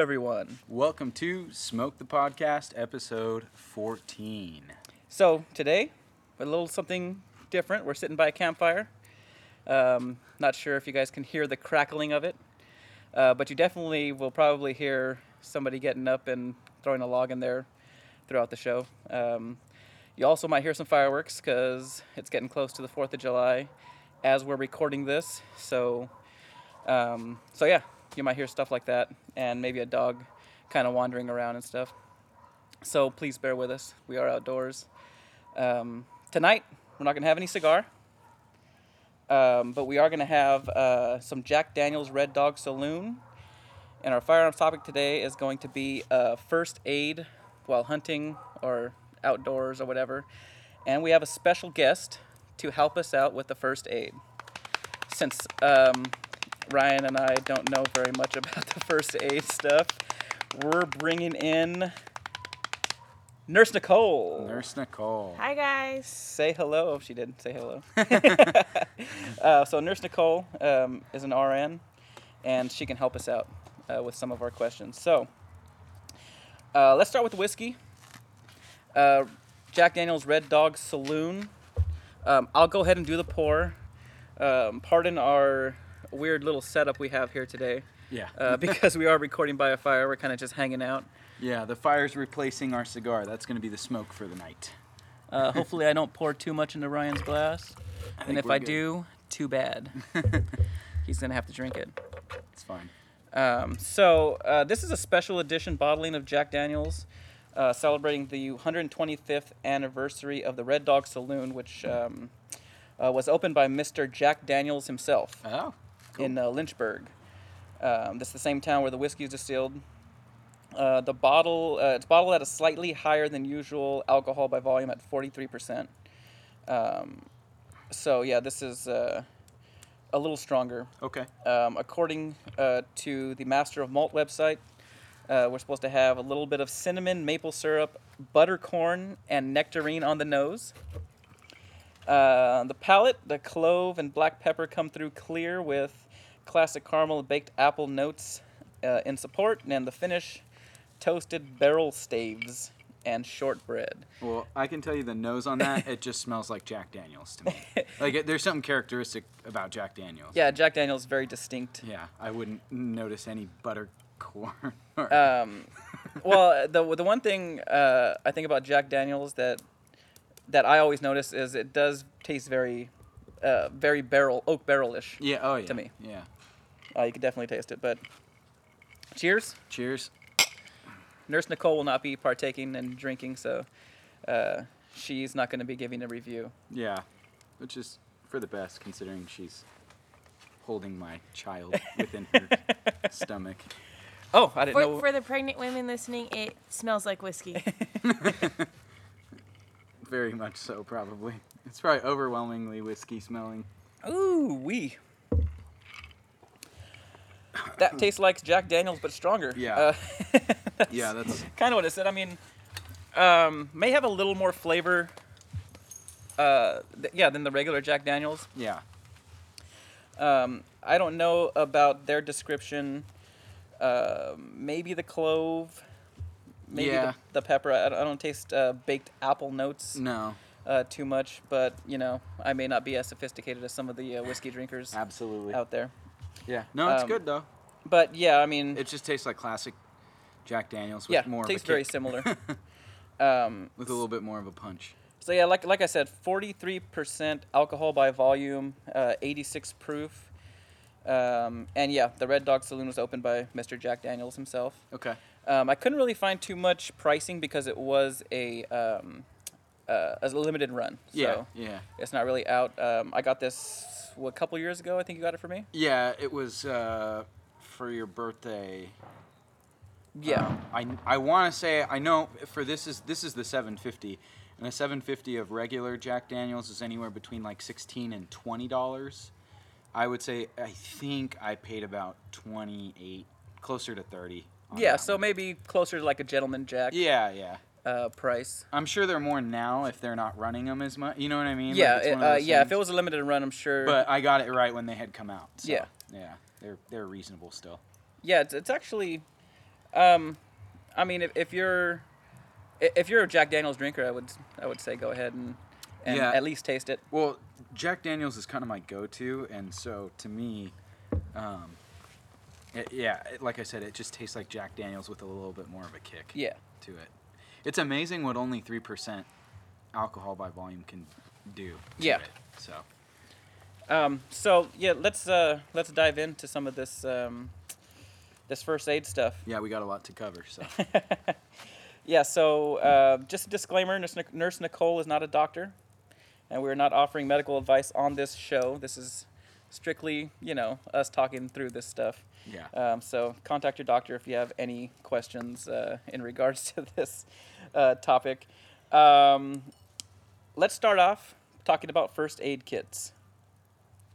Everyone. Welcome to Smoke the Podcast, episode 14. So, today, a little something different. We're sitting by a campfire. Um, not sure if you guys can hear the crackling of it, uh, but you definitely will probably hear somebody getting up and throwing a log in there throughout the show. Um, you also might hear some fireworks because it's getting close to the 4th of July as we're recording this. So, um, so yeah, you might hear stuff like that and maybe a dog kind of wandering around and stuff. So please bear with us. We are outdoors. Um, tonight, we're not going to have any cigar, um, but we are going to have uh, some Jack Daniels Red Dog Saloon. And our firearms topic today is going to be uh, first aid while hunting or outdoors or whatever. And we have a special guest to help us out with the first aid. Since um, Ryan and I don't know very much about the first aid stuff, we're bringing in Nurse Nicole. Nurse Nicole. Hi guys. Say hello. Oh, she didn't say hello. uh, so Nurse Nicole um, is an RN, and she can help us out uh, with some of our questions. So uh, let's start with whiskey. Uh, Jack Daniel's Red Dog Saloon. Um, I'll go ahead and do the pour. Um, pardon our weird little setup we have here today. Yeah. Uh, because we are recording by a fire, we're kind of just hanging out. yeah, the fire's replacing our cigar. That's going to be the smoke for the night. Uh, hopefully, I don't pour too much into Ryan's glass. And if I good. do, too bad. He's gonna have to drink it. It's fine. Um, so uh, this is a special edition bottling of Jack Daniel's, uh, celebrating the 125th anniversary of the Red Dog Saloon, which um, uh, was opened by Mr. Jack Daniels himself Oh, cool. in uh, Lynchburg. Um, this is the same town where the whiskey is distilled. Uh, the bottle, uh, it's bottled at a slightly higher than usual alcohol by volume at 43%. Um, so yeah, this is uh, a little stronger. okay. Um, according uh, to the Master of Malt website, uh, we're supposed to have a little bit of cinnamon, maple syrup, buttercorn, and nectarine on the nose. Uh, the palate, the clove and black pepper come through clear with classic caramel baked apple notes uh, in support, and the finish, toasted barrel staves and shortbread. Well, I can tell you the nose on that, it just smells like Jack Daniels to me. like, it, there's something characteristic about Jack Daniels. Yeah, Jack Daniel's is very distinct. Yeah, I wouldn't notice any buttercorn. or- Um, well, the the one thing uh, I think about Jack Daniels that that I always notice is it does taste very, uh, very barrel oak barrelish. yeah, oh yeah. to me. Yeah. Uh, you can definitely taste it. But cheers, Cheers. Nurse Nicole will not be partaking and drinking, so uh, she's not going to be giving a review. Yeah, which is for the best considering she's holding my child within her stomach. Oh, I didn't For, know. for the pregnant women listening, it smells like whiskey. Very much so, probably. It's probably overwhelmingly whiskey smelling. Ooh, wee. That tastes like Jack Daniels, but stronger. Yeah. Uh, Yeah, that's kind of what it said. I mean, um, may have a little more flavor. Uh, th- yeah, than the regular Jack Daniels. yeah. Um, I don't know about their description. Uh, maybe the clove, maybe Yeah. the, the pepper. I, I don't taste uh, baked apple notes No, uh, too much, but you know, I may not be as sophisticated as some of the uh, whiskey drinkers absolutely. out there. Yeah. No, it's Um, good though. But yeah, I mean, It just tastes like classic Jack Daniels with yeah, more tastes of a very similar. um, with a little bit more of a punch. So yeah, like like I said, 43% alcohol by volume, uh, 86 proof, um, and yeah, the Red Dog Saloon was opened by Mr. Jack Daniels himself. Okay. Um, I couldn't really find too much pricing because it was a um, uh, a limited run. So Yeah. Yeah. it's not really out. Um, I got this what, a couple years ago. I think you got it for me. Yeah. It was uh, for your birthday. Yeah. Um, I I want to say I know for this is this is the 750, and the 750 of regular Jack Daniels is anywhere between like 16 and 20 dollars. I would say I think I paid about 28, closer to 30. Yeah. So one. maybe closer to like a gentleman Jack Yeah, yeah. uh, price. I'm sure they're more now if they're not running them as much. You know what I mean? Yeah. it's it- uh, yeah. If it was a limited run, I'm sure. But I got it right when they had come out. so, Yeah. Yeah. They're they're reasonable still. Yeah, it's, it's actually Um, I mean, if, if you're if you're a Jack Daniel's drinker, I would I would say go ahead and, and Yeah. at least taste it. Well, Jack Daniels is kind of my go-to, and so to me, um, it, yeah, it- like I said, it just tastes like Jack Daniels with a little bit more of a kick Yeah. to it. It's amazing what only three percent alcohol by volume can do. To Yeah. It, so Um, so yeah, let's uh, let's dive into some of this um, this first aid stuff. yeah, we got a lot to cover. So Yeah. So uh, just a disclaimer: Nurse, Nic- Nurse Nicole is not a doctor, and we're not offering medical advice on this show. This is strictly, you know, us talking through this stuff. Yeah, Um, so contact your doctor if you have any questions uh, in regards to this uh, topic. Um, let's start off talking about first aid kits.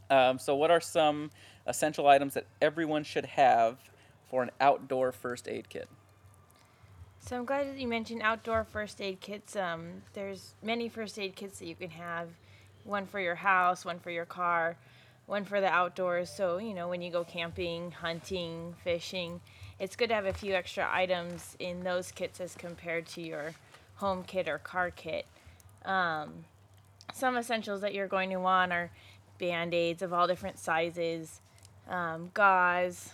Um, so, what are some essential items that everyone should have for an outdoor first aid kit? So I'm glad that you mentioned outdoor first aid kits. Um, there's many first aid kits that you can have. One for your house, one for your car, one for the outdoors. So you know when you go camping, hunting, fishing, it's good to have a few extra items in those kits as compared to your home kit or car kit. Um, some essentials that you're going to want are band-aids of all different sizes, um, gauze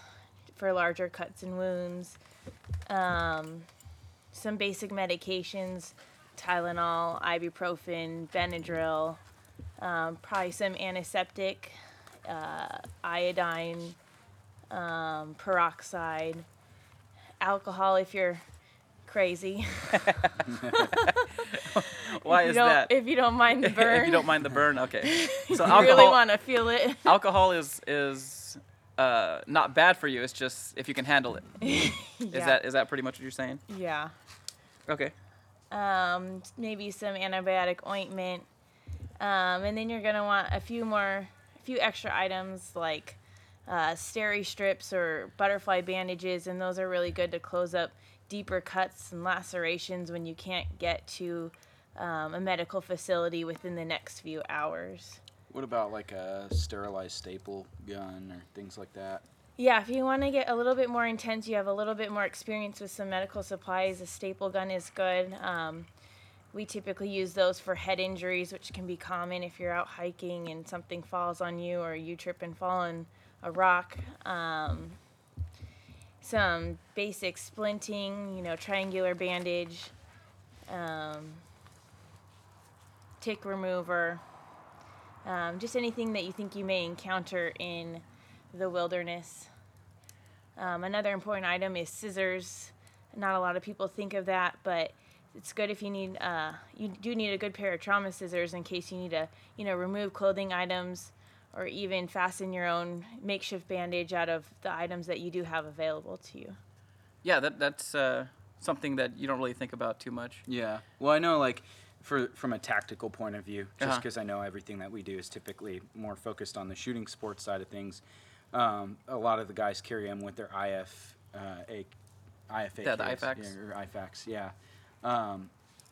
for larger cuts and wounds. Um, some basic medications Tylenol, ibuprofen, Benadryl, um, probably some antiseptic, uh, iodine, um, peroxide, alcohol if you're crazy. Why is that? If you don't mind the burn. if you don't mind the burn, okay. So you alcohol, really want to feel it. alcohol is is uh, not bad for you. It's just if you can handle it. Is yeah. that is that pretty much what you're saying? Yeah. Okay. um, maybe some antibiotic ointment, um, and then you're gonna want a few more, few extra items like uh, steri strips or butterfly bandages, and those are really good to close up deeper cuts and lacerations when you can't get to um, a medical facility within the next few hours. what about like a sterilized staple gun or things like that? Yeah, if you want to get a little bit more intense, you have a little bit more experience with some medical supplies, a staple gun is good. Um, we typically use those for head injuries, which can be common if you're out hiking and something falls on you or you trip and fall on a rock. Um, some basic splinting, you know, triangular bandage, um, tick remover, um, just anything that you think you may encounter in the wilderness. Um, another important item is scissors. Not a lot of people think of that, but it's good if you need. Uh, you do need a good pair of trauma scissors in case you need to, you know, remove clothing items, or even fasten your own makeshift bandage out of the items that you do have available to you. Yeah, that that's uh, something that you don't really think about too much. Yeah. Well, I know like for from a tactical point of view, just Uh-huh. because I know everything that we do is typically more focused on the shooting sports side of things. Um, a lot of the guys carry them with their IF, uh, a, IFA. Yeah, the kits, Yeah, or IFAKs, yeah. Um,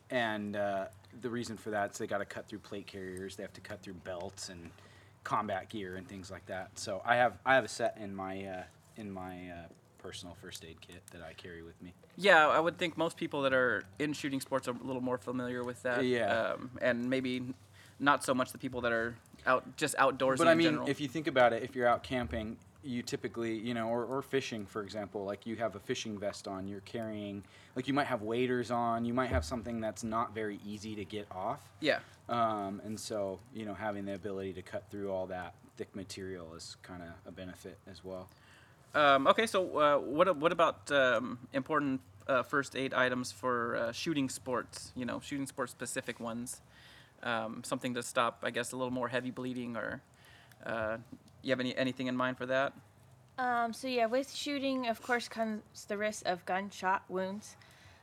and uh, the reason for that is they got to cut through plate carriers. They have to cut through belts and combat gear and things like that. So I have I have a set in my uh, in my uh, personal first aid kit that I carry with me. Yeah, I would think most people that are in shooting sports are a little more familiar with that. Yeah. Um, and maybe not so much the people that are out just outdoors. But I mean, general. if you think about it, if you're out camping, you typically, you know, or, or fishing, for example, like you have a fishing vest on, you're carrying, like you might have waders on, you might have something that's not very easy to get off. yeah. Um, and so, you know, having the ability to cut through all that thick material is kind of a benefit as well. Um, okay, so uh, what what about um, important uh, first aid items for uh, shooting sports? You know, shooting sport specific ones. Um, something to stop, I guess, a little more heavy bleeding, or uh, you have any anything in mind for that? Um, so yeah, with shooting, of course, comes the risk of gunshot wounds.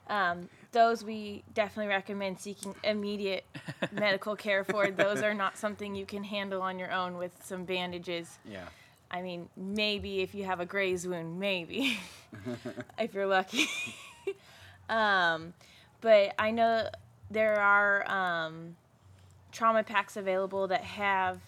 Um, those we definitely recommend seeking immediate medical care for. Those are not something you can handle on your own with some bandages. Yeah. I mean, maybe if you have a graze wound, maybe if you're lucky. um, but I know there are um, trauma packs available that have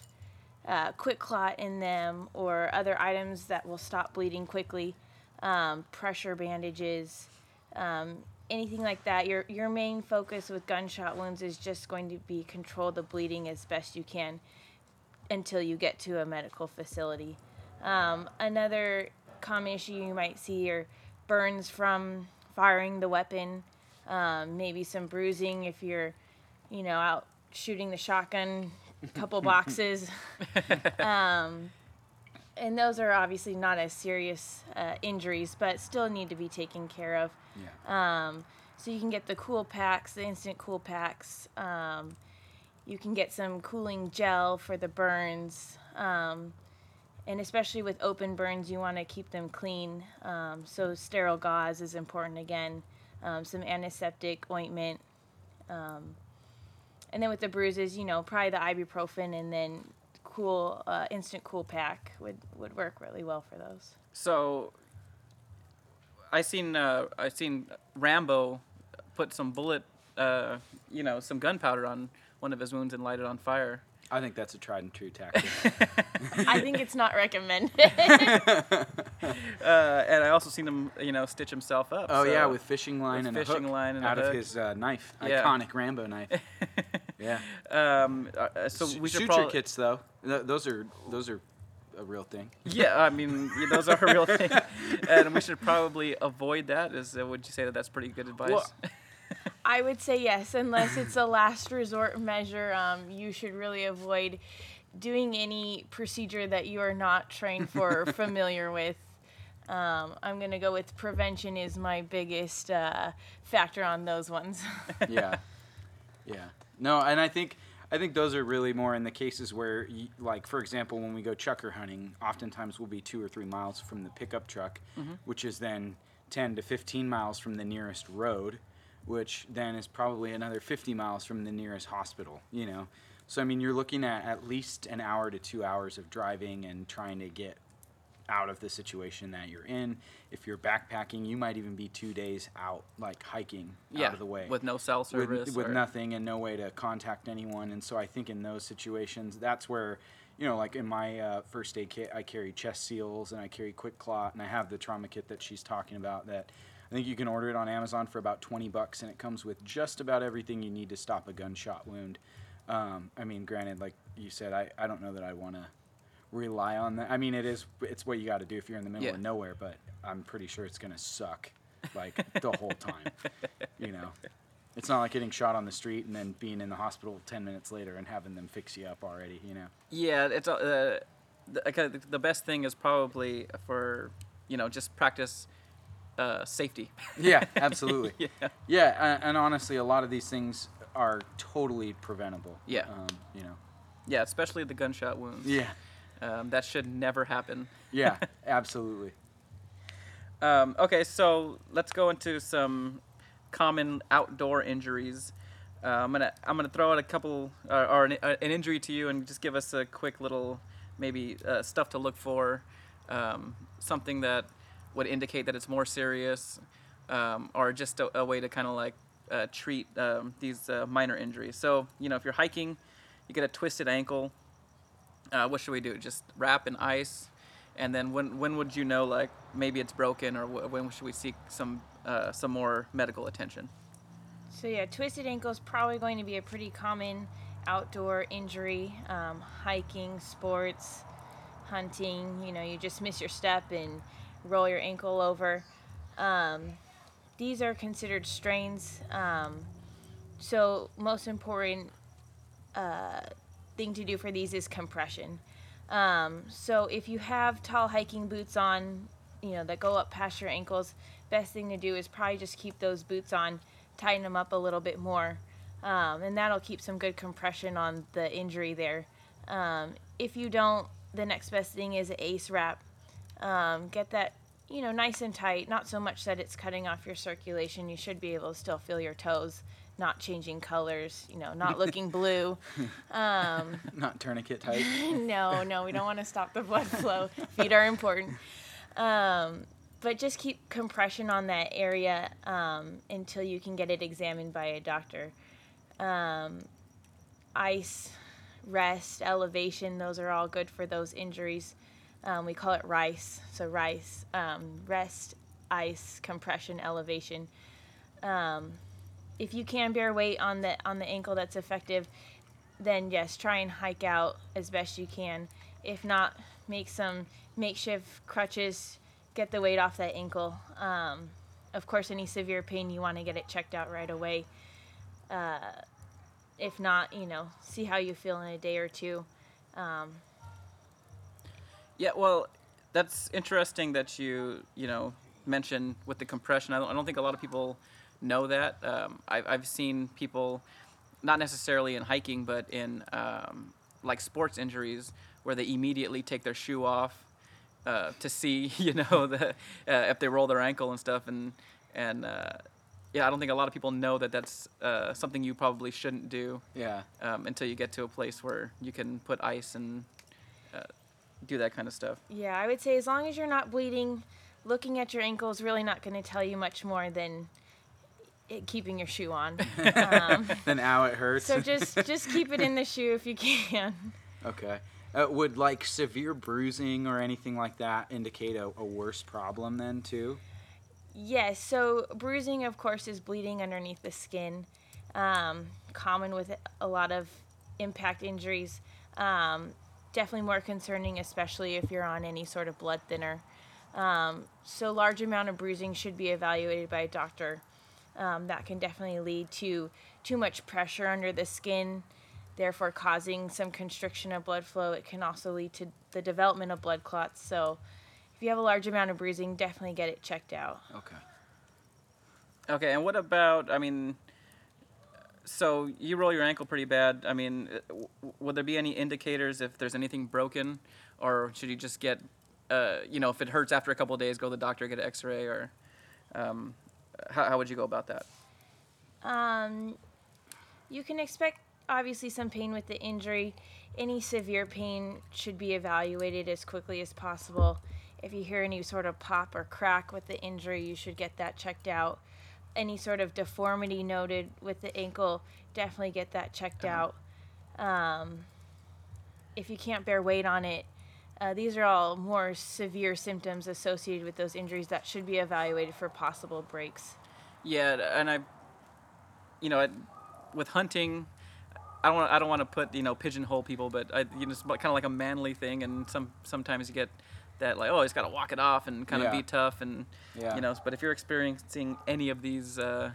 uh, quick clot in them or other items that will stop bleeding quickly. um, pressure bandages, um, anything like that. Your your main focus with gunshot wounds is just going to be control the bleeding as best you can until you get to a medical facility. Um, another common issue you might see are burns from firing the weapon, um, maybe some bruising if you're, you know, out shooting the shotgun, couple boxes. um, and those are obviously not as serious uh, injuries, but still need to be taken care of. Yeah. Um, so you can get the cool packs, the instant cool packs. Um, you can get some cooling gel for the burns. Um, and especially with open burns, you want to keep them clean. Um, so sterile gauze is important again. Um, some antiseptic ointment. Um, and then with the bruises, you know, probably the ibuprofen and then cool, uh, instant cool pack would, would work really well for those. So, I seen uh, I seen Rambo put some bullet, uh, you know, some gunpowder on one of his wounds and light it on fire. I think that's a tried and true tactic. I think it's not recommended. Uh, and I also seen him, you know, stitch himself up. oh yeah, with fishing line with and fishing a hook line and a out of his uh, knife, Yeah. iconic Rambo knife. yeah. Um, uh, so Su- we should suture probably. kits though. Th- those are those are a real thing. Yeah, I mean, yeah, those are a real thing, and we should probably avoid that. Is uh, would you say that that's pretty good advice? Well, I would say yes, unless it's a last resort measure. Um, you should really avoid doing any procedure that you are not trained for or familiar with. Um, I'm gonna go with prevention is my biggest uh, factor on those ones. yeah, yeah. No, and I think I think those are really more in the cases where, y like for example, when we go chukar hunting, oftentimes we'll be two or three miles from the pickup truck, which is then ten to fifteen miles from the nearest road, which then is probably another fifty miles from the nearest hospital. You know, so I mean, you're looking at at least an hour to two hours of driving and trying to get out of the situation that you're in. If you're backpacking, you might even be two days out, like hiking yeah, out of the way with no cell service. with, with or- nothing and no way to contact anyone. And so I think in those situations, that's where, you know, like in my uh, first aid kit, I carry chest seals and I carry quick clot and I have the trauma kit that she's talking about that I think you can order it on Amazon for about 20 bucks and it comes with just about everything you need to stop a gunshot wound. Um, I mean, granted, like you said, I, I don't know that I want to rely on that. I mean, it is, it's what you got to do if you're in the middle Yeah. of nowhere, but I'm pretty sure it's going to suck like the whole time, you know. It's not like getting shot on the street and then being in the hospital 10 minutes later and having them fix you up already, you know. Yeah, it's uh, the, the- the best thing is probably for you know just practice uh, safety. Yeah, absolutely. yeah. Yeah, and, and honestly, a lot of these things are totally preventable. Yeah. Um, you know. Yeah, especially the gunshot wounds. Yeah. Um, that should never happen. Yeah, absolutely. Um, okay, so let's go into some common outdoor injuries. Uh, I'm gonna I'm gonna throw out a couple uh, or an, uh, an injury to you and just give us a quick little maybe uh, stuff to look for, um, something that would indicate that it's more serious, um, or just a, a way to kind of like uh, treat um, these uh, minor injuries. So you know if you're hiking, you get a twisted ankle. Uh, what should we do? Just wrap in ice, and then when when would you know like maybe it's broken or wh- when should we seek some uh, some more medical attention? So yeah, twisted ankle is probably going to be a pretty common outdoor injury. Um, hiking, sports, hunting. You know, you just miss your step and roll your ankle over. Um, these are considered strains. Um, so most important uh, thing to do for these is compression. Um, so if you have tall hiking boots on, you know that go up past your ankles, best thing to do is probably just keep those boots on, tighten them up a little bit more, um, and that'll keep some good compression on the injury there. Um, if you don't, the next best thing is an ace wrap. Um, get that you know nice and tight, not so much that it's cutting off your circulation. You should be able to still feel your toes, not changing colors, you know, not looking blue. Um, Not tourniquet tight. no, no, we don't want to stop the blood flow. Feet are important. Um, but just keep compression on that area um, until you can get it examined by a doctor. Um, ice, rest, elevation, those are all good for those injuries. Um, we call it RICE. So RICE, um, rest, ice, compression, elevation. Um, if you can bear weight on the on the ankle that's effective, then yes, try and hike out as best you can. If not, make some makeshift crutches, get the weight off that ankle. Um, of course, any severe pain, you want to get it checked out right away. Uh, if not, you know, see how you feel in a day or two. Um, Yeah, well, that's interesting that you you know mention with the compression. I don't, I don't think a lot of people know that. Um, I've I've seen people, not necessarily in hiking, but in um, like sports injuries, where they immediately take their shoe off uh, to see you know the uh, if they roll their ankle and stuff, and and uh, yeah, I don't think a lot of people know that that's uh, something you probably shouldn't do Yeah. um, until you get to a place where you can put ice and uh, do that kind of stuff. yeah, I would say as long as you're not bleeding, looking at your ankle is really not going to tell you much more than it, keeping your shoe on. um, Then ow, it hurts. so just just keep it in the shoe if you can. okay. Uh, would like severe bruising or anything like that indicate a, a worse problem then too? Yes, so bruising, of course, is bleeding underneath the skin. Um, common with a lot of impact injuries. Um, definitely more concerning, especially if you're on any sort of blood thinner. Um, so, large amount of bruising should be evaluated by a doctor. Um, that can definitely lead to too much pressure under the skin, therefore causing some constriction of blood flow. It can also lead to the development of blood clots. So, if you have a large amount of bruising, definitely get it checked out. Okay. Okay, and what about? I mean, so you roll your ankle pretty bad. I mean, uh, would there be any indicators if there's anything broken, or should you just get, uh, you know, if it hurts after a couple days, go to the doctor, get an X-ray, or um, how, how would you go about that? Um, you can expect obviously some pain with the injury. Any severe pain should be evaluated as quickly as possible. If you hear any sort of pop or crack with the injury, you should get that checked out. Any sort of deformity noted with the ankle, definitely get that checked out. Um, if you can't bear weight on it, uh, these are all more severe symptoms associated with those injuries that should be evaluated for possible breaks. Yeah, and I, you know, I, with hunting, I don't want, I don't want to put you know pigeonhole people, but I you know it's kind of like a manly thing, and some sometimes you get that like oh he's got to walk it off and kind of Yeah. be tough and Yeah. you know. But if you're experiencing any of these uh,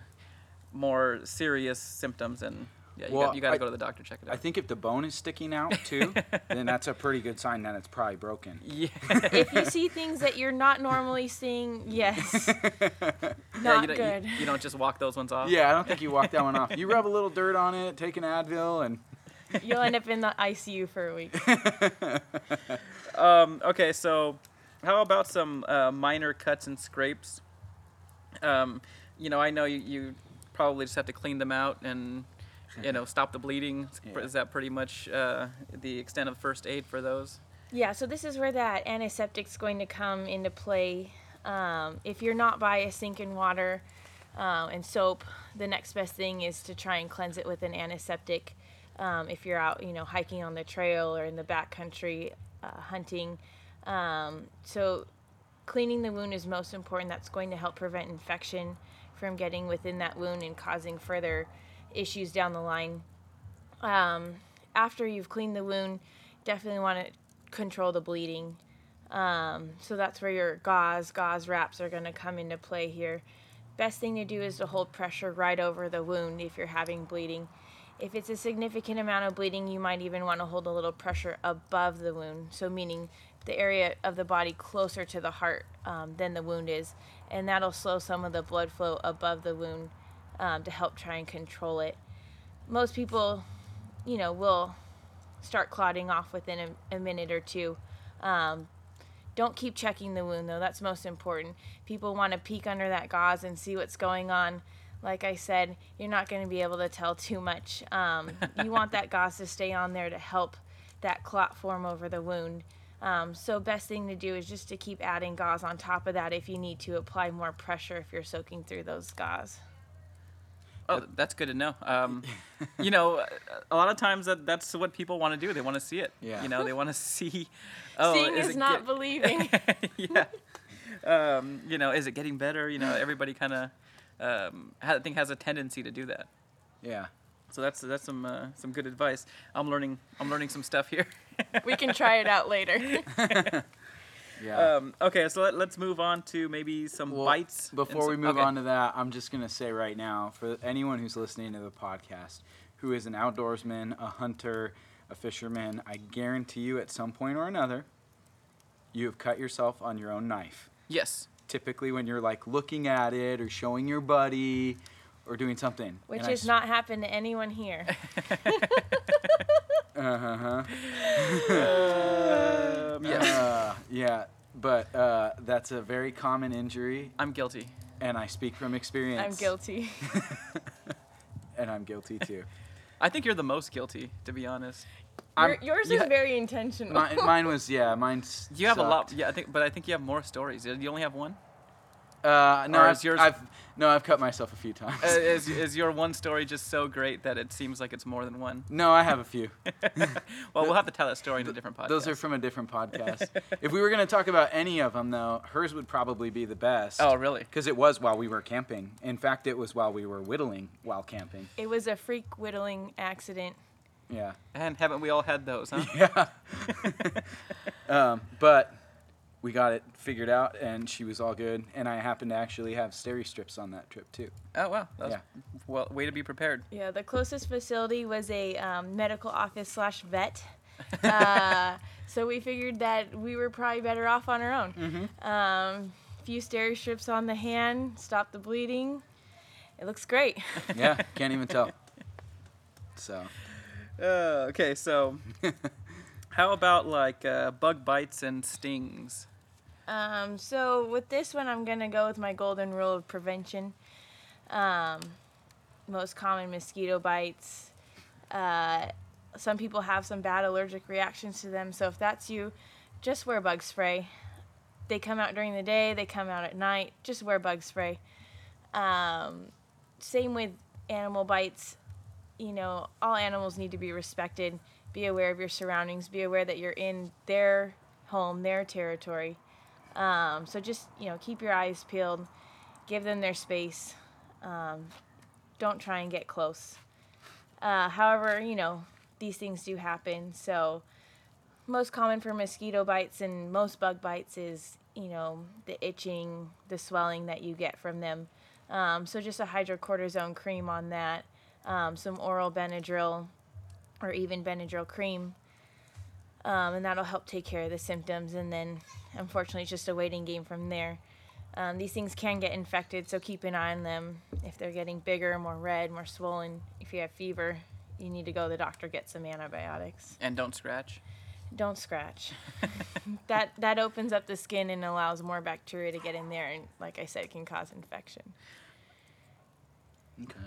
more serious symptoms, then yeah, you Well, got you got to go to the doctor check it out. I think if the bone is sticking out too, then that's a pretty good sign that it's probably broken. yeah. if you see things that you're not normally seeing, yes, yeah, not you good. You, you don't just walk those ones off. Yeah, I don't think you walk that one off. You rub a little dirt on it, take an Advil, and You'll end up in the ICU for a week. Um, okay, so how about some uh, minor cuts and scrapes? Um, you know, I know you, you probably just have to clean them out and you know stop the bleeding. Yeah. Is that pretty much uh, the extent of first aid for those? Yeah, so this is where that antiseptic's going to come into play. Um, if you're not by a sink in water um, and soap, the next best thing is to try and cleanse it with an antiseptic. Um, if you're out, you know, hiking on the trail or in the backcountry uh, hunting, um, so cleaning the wound is most important. That's going to help prevent infection from getting within that wound and causing further issues down the line. Um, after you've cleaned the wound, definitely want to control the bleeding. Um, so that's where your gauze, gauze wraps are going to come into play here. Best thing to do is to hold pressure right over the wound if you're having bleeding. If it's a significant amount of bleeding, you might even want to hold a little pressure above the wound. So, meaning the area of the body closer to the heart um, than the wound is. And that'll slow some of the blood flow above the wound um, to help try and control it. Most people, you know, will start clotting off within a, a minute or two. Um, don't keep checking the wound though, that's most important. People want to peek under that gauze and see what's going on. Like I said, you're not going to be able to tell too much. Um, you want that gauze to stay on there to help that clot form over the wound. Um, so best thing to do is just to keep adding gauze on top of that if you need to apply more pressure if you're soaking through those gauze. Oh, that's good to know. Um, you know, a- a lot of times that that's what people want to do. They want to see it. Yeah. You know, they want to see. Oh, Seeing is is not get- believing. yeah. Um, you know, is it getting better? You know, everybody kind of, um, I think has a tendency to do that. Yeah. So that's that's some uh, some good advice. I'm learning I'm learning some stuff here. we can try it out later. Yeah. um, okay, so let, let's move on to maybe some Well, bites. Before some- we move okay. on to that, I'm just gonna say right now, for anyone who's listening to the podcast, who is an outdoorsman, a hunter, a fisherman, I guarantee you, at some point or another, you have cut yourself on your own knife. Yes. Typically, when you're like looking at it or showing your buddy or doing something, Which And has s- not happened to anyone here. Uh-huh. Um, yes. Uh, yeah, but uh, that's a very common injury, I'm guilty. and I speak from experience. I'm guilty. and I'm guilty too. I think you're the most guilty, to be honest. Your, yours you is ha- very intentional. Mine, mine was yeah, mine's. You have a lot. Yeah, I think, but I think you have more stories. You only have one. Uh, no, Or I've, yours- I've no, I've cut myself a few times. Uh, is is your one story just so great that it seems like it's more than one? no, I have a few. well, we'll have to tell that story in a different podcast. Those are from a different podcast. if we were gonna talk about any of them, though, hers would probably be the best. Oh, really? Because it was while we were camping. In fact, it was while we were whittling while camping. It was a freak whittling accident. Yeah. And haven't we all had those, huh? Yeah. um, but we got it figured out, and she was all good. And I happened to actually have steri strips on that trip too. Oh wow. That's, Yeah. Well, way to be prepared. Yeah, the closest facility was a um, medical office slash vet. Uh, so we figured that we were probably better off on our own. Mm-hmm. Um, few steri strips on the hand, stop the bleeding. It looks great. Yeah, can't even tell. So. Uh, okay, so how about like uh, bug bites and stings? Um, so with this one, I'm gonna go with my golden rule of prevention. Um, most common mosquito bites. Uh, some people have some bad allergic reactions to them, so if that's you, just wear bug spray. They come out during the day, they come out at night. Just wear bug spray. Um, same with animal bites. You know, all animals need to be respected. Be aware of your surroundings. Be aware that you're in their home, their territory. Um, so just you know, keep your eyes peeled. Give them their space. Um, don't try and get close. Uh, however, you know these things do happen. So most common for mosquito bites and most bug bites is you know the itching, the swelling that you get from them. Um, so just a hydrocortisone cream on that, um, some oral Benadryl, or even Benadryl cream, um, and that'll help take care of the symptoms. And then, unfortunately, it's just a waiting game from there. Um, these things can get infected, so keep an eye on them. If they're getting bigger, more red, more swollen, if you have fever, you need to go to the doctor get some antibiotics. And don't scratch. Don't scratch. that that opens up the skin and allows more bacteria to get in there, and like I said, can cause infection. Okay.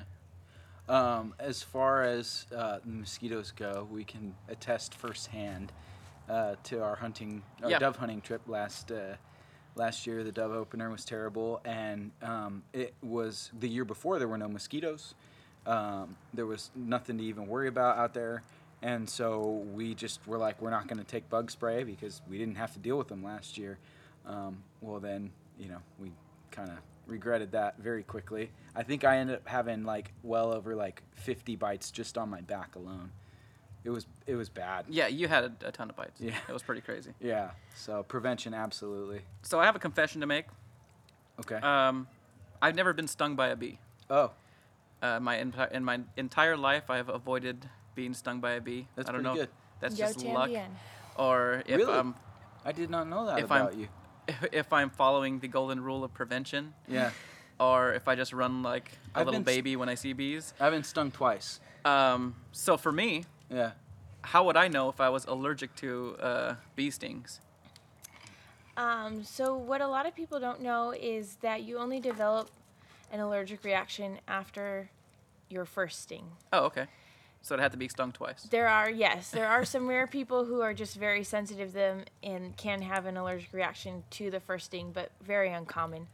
Um, as far as uh, the mosquitoes go, we can attest firsthand uh, to our hunting, our Yeah. dove hunting trip last uh, last year. The dove opener was terrible, and um, it was the year before. There were no mosquitoes. Um, there was nothing to even worry about out there, and so we just were like, we're not going to take bug spray because we didn't have to deal with them last year. Um, well, then you know we kind of regretted that very quickly. I think I ended up having like well over like 50 bites just on my back alone. It was it was bad. Yeah, you had a, a ton of bites. Yeah. It was pretty crazy. Yeah. So prevention absolutely. So I have a confession to make. Okay. Um, I've never been stung by a bee. oh, Uh, my enti- in my entire life, I have avoided being stung by a bee. That's I don't pretty know. good. If that's Yo just luck, también. or if Really? I'm I did not know that If I'm- about you. if I'm following the golden rule of prevention, Yeah. or if I just run like a I've little been s- baby when I see bees. I've been stung twice. Um, so for me, Yeah. how would I know if I was allergic to uh, bee stings? Um, so what a lot of people don't know is that you only develop an allergic reaction after your first sting. Oh, okay. So it had to be stung twice. There are yes, there are some rare people who are just very sensitive to them and can have an allergic reaction to the first sting, but very uncommon.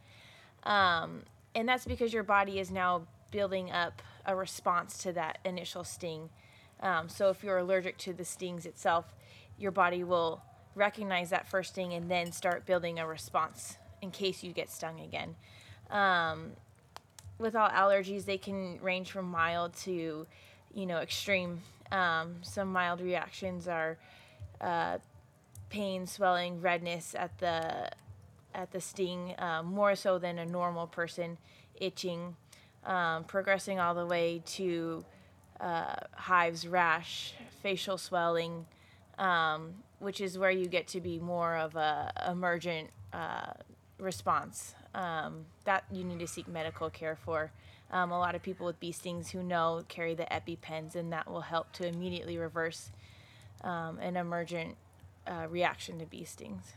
Um, and that's because your body is now building up a response to that initial sting. Um, so if you're allergic to the stings itself, your body will recognize that first sting and then start building a response in case you get stung again. Um, with all allergies, they can range from mild to, you know, extreme. Um, some mild reactions are uh, pain, swelling, redness at the at the sting, uh, more so than a normal person, itching, um, progressing all the way to uh, hives, rash, facial swelling, um, which is where you get to be more of a emergent uh, response. Um, that you need to seek medical care for. Um, a lot of people with bee stings who know carry the EpiPens, and that will help to immediately reverse um, an emergent uh, reaction to bee stings.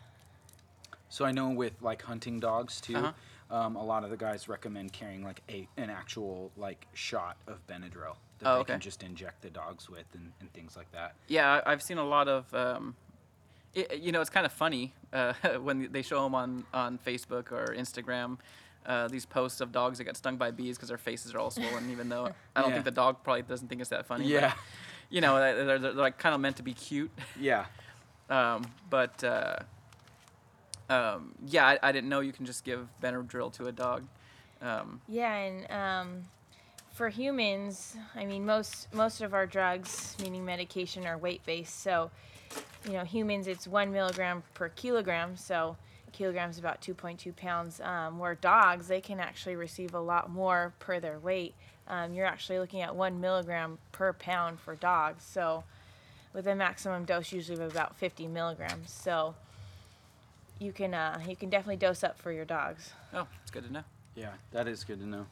So I know with like hunting dogs too, Uh-huh. Um, a lot of the guys recommend carrying like a an actual like shot of Benadryl that Oh, they okay. can just inject the dogs with and, and things like that. Yeah, I- I've seen a lot of. Um, it, you know, it's kind of funny uh, when they show them on on Facebook or Instagram. Uh, these posts of dogs that got stung by bees because their faces are all swollen, even though I don't Yeah. think the dog probably doesn't think it's that funny. but, Yeah, you know, they're, they're, they're like kind of meant to be cute. yeah. Um, but uh, um, yeah, I, I didn't know you can just give Benadryl to a dog. Um, Yeah, and um, for humans, I mean, most most of our drugs, meaning medication, are weight based. So, you know, humans, it's one milligram per kilogram. So, kilograms about 2.2 pounds. Um, where dogs, they can actually receive a lot more per their weight. Um, you're actually looking at one milligram per pound for dogs. So, with a maximum dose usually of about 50 milligrams. So, you can uh, you can definitely dose up for your dogs. oh, it's good to know. Yeah, that is good to know.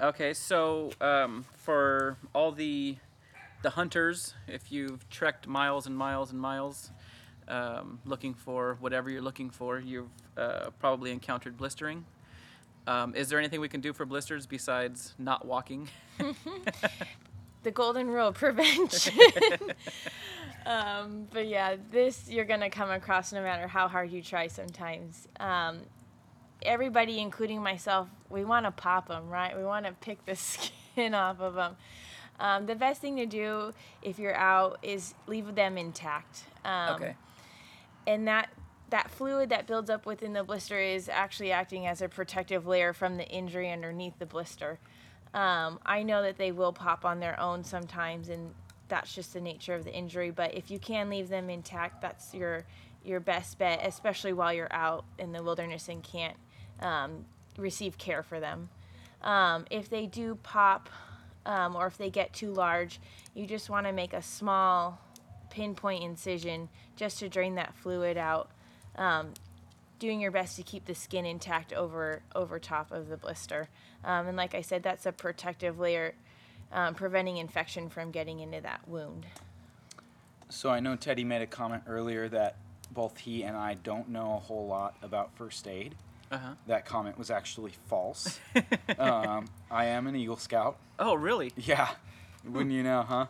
Okay, so um, for all the the hunters, if you've trekked miles and miles and miles um, looking for whatever you're looking for, you've uh, probably encountered blistering. Um, is there anything we can do for blisters besides not walking? the golden rule of prevention. um, but yeah, this you're gonna come across no matter how hard you try. Sometimes, um, everybody, including myself, we want to pop them, right? We want to pick the skin off of them. Um, the best thing to do if you're out is leave them intact. Um, okay. and that that fluid that builds up within the blister is actually acting as a protective layer from the injury underneath the blister. Um, I know that they will pop on their own sometimes, and that's just the nature of the injury. But if you can leave them intact, that's your your best bet, especially while you're out in the wilderness and can't um, receive care for them. Um, if they do pop, um, or if they get too large, you just want to make a small pinpoint incision just to drain that fluid out. Doing your best to keep the skin intact over over top of the blister. Um, and like I said, that's a protective layer, um, preventing infection from getting into that wound. So I know Teddy made a comment earlier that both he and I don't know a whole lot about first aid. Uh huh. That comment was actually false. um, I am an Eagle Scout. Oh, really? Yeah, wouldn't you know, huh?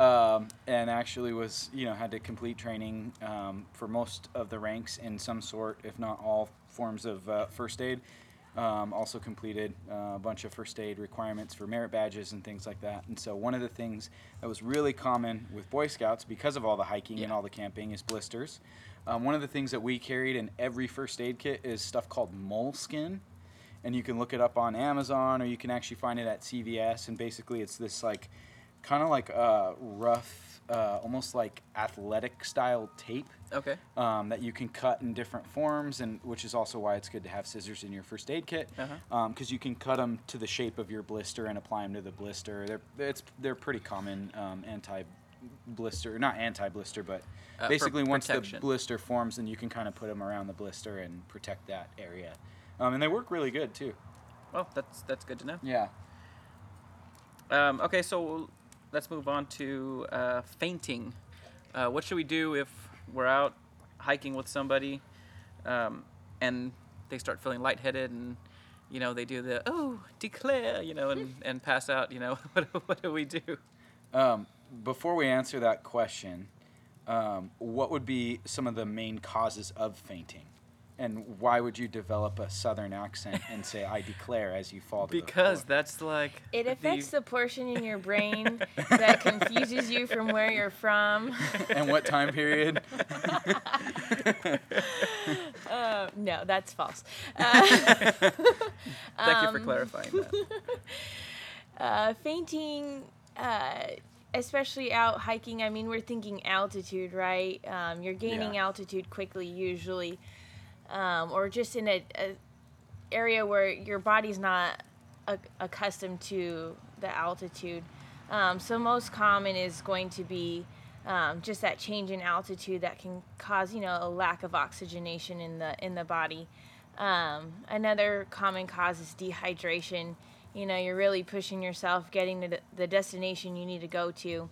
Um, and actually was, you know, had to complete training um, for most of the ranks in some sort, if not all forms of uh, first aid. Um, also completed uh, a bunch of first aid requirements for merit badges and things like that. And so one of the things that was really common with Boy Scouts because of all the hiking and Yeah. all the camping is blisters. Um, one of the things that we carried in every first aid kit is stuff called moleskin and you can look it up on Amazon or you can actually find it at CVS. And basically, it's this like kind of like uh, rough, uh, almost like athletic style tape Okay. um, that you can cut in different forms, and which is also why it's good to have scissors in your first aid kit because Uh-huh. you can cut them to the shape of your blister and apply them to the blister. They're it's they're pretty common um, anti blister, not anti blister, but Uh, basically once the blister forms, then you can kind of put them around the blister and protect that area. Um, and they work really good too. Well, that's that's good to know. Yeah. Um, okay, so let's move on to uh, fainting. Uh, what should we do if we're out hiking with somebody um, and they start feeling lightheaded and you know they do the oh declare you know and, and pass out you know what, what do we do Um, before we answer that question, um, what would be some of the main causes of fainting? And why would you develop a southern accent and say "I declare" as you fall to Because the floor? that's like. It affects the portion in your brain that confuses you from where you're from. and what time period? Uh, no, that's false. Uh, Thank you for um, clarifying that. uh, fainting, uh, especially out hiking. I mean, we're thinking altitude, right? Um, you're gaining Yeah. altitude quickly, usually, um, or just in a, a area where your body's not a- accustomed to the altitude. Um, so most common is going to be um, just that change in altitude that can cause, you know, a lack of oxygenation in the in the body. Um, another common cause is dehydration. You know, you're really pushing yourself getting to the- destination you need to go to.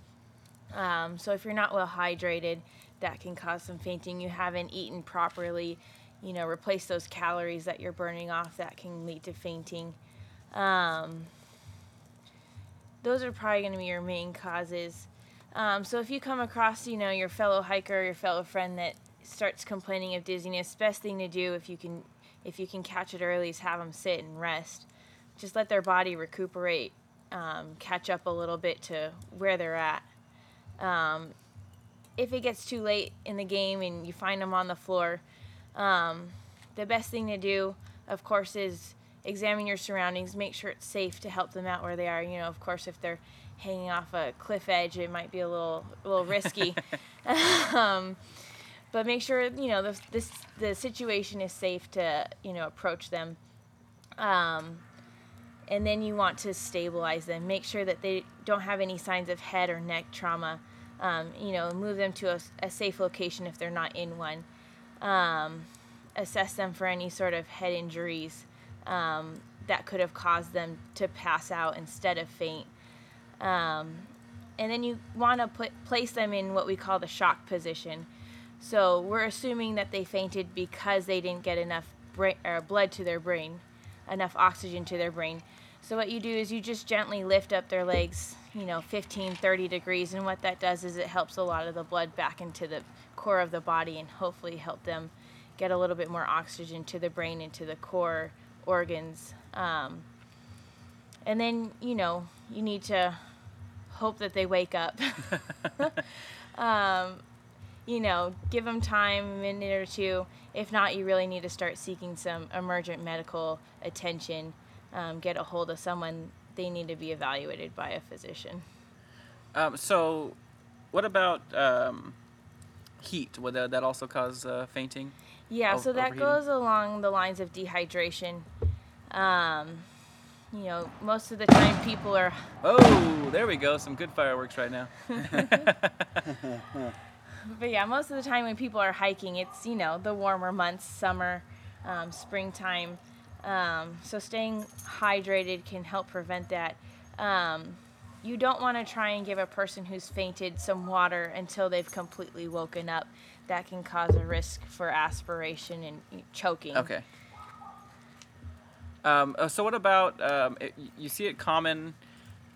Um, so if you're not well hydrated, that can cause some fainting. You haven't eaten properly. You know, replace those calories that you're burning off. That can lead to fainting. Um, those are probably going to be your main causes. Um, so if you come across, you know, your fellow hiker, your fellow friend that starts complaining of dizziness, best thing to do if you can, if you can catch it early, is have them sit and rest. Just let their body recuperate, um, catch up a little bit to where they're at. Um, if it gets too late in the game and you find them on the floor, um, the best thing to do, of course, is examine your surroundings, make sure it's safe to help them out where they are. You know, of course, if they're hanging off a cliff edge, it might be a little, a little risky. um, but make sure you know the this the situation is safe to you know approach them. Um, and then you want to stabilize them. Make sure that they don't have any signs of head or neck trauma. Um, you know, move them to a, a safe location if they're not in one. Um, assess them for any sort of head injuries um, that could have caused them to pass out instead of faint. Um, and then you want to put place them in what we call the shock position. So we're assuming that they fainted because they didn't get enough or blood to their brain, enough oxygen to their brain. So what you do is you just gently lift up their legs, you know, 15, 30 degrees, and what that does is it helps a lot of the blood back into the core of the body and hopefully help them get a little bit more oxygen to the brain and to the core organs. Um, and then, you know, you need to hope that they wake up. um, you know, give them time, a minute or two. If not, you really need to start seeking some emergent medical attention. Um, get a hold of someone. They need to be evaluated by a physician. Um, so, what about um, heat? Would that, that also cause uh, fainting? Yeah, Ov- so that overheating? goes along the lines of dehydration. Um, you know, most of the time people are Oh, there we go. Some good fireworks right now. But yeah, most of the time when people are hiking, it's you know the warmer months, summer, um, springtime. Um, so staying hydrated can help prevent that. Um, you don't want to try and give a person who's fainted some water until they've completely woken up. That can cause a risk for aspiration and choking. Okay. Um, uh, so what about um, it, you see it common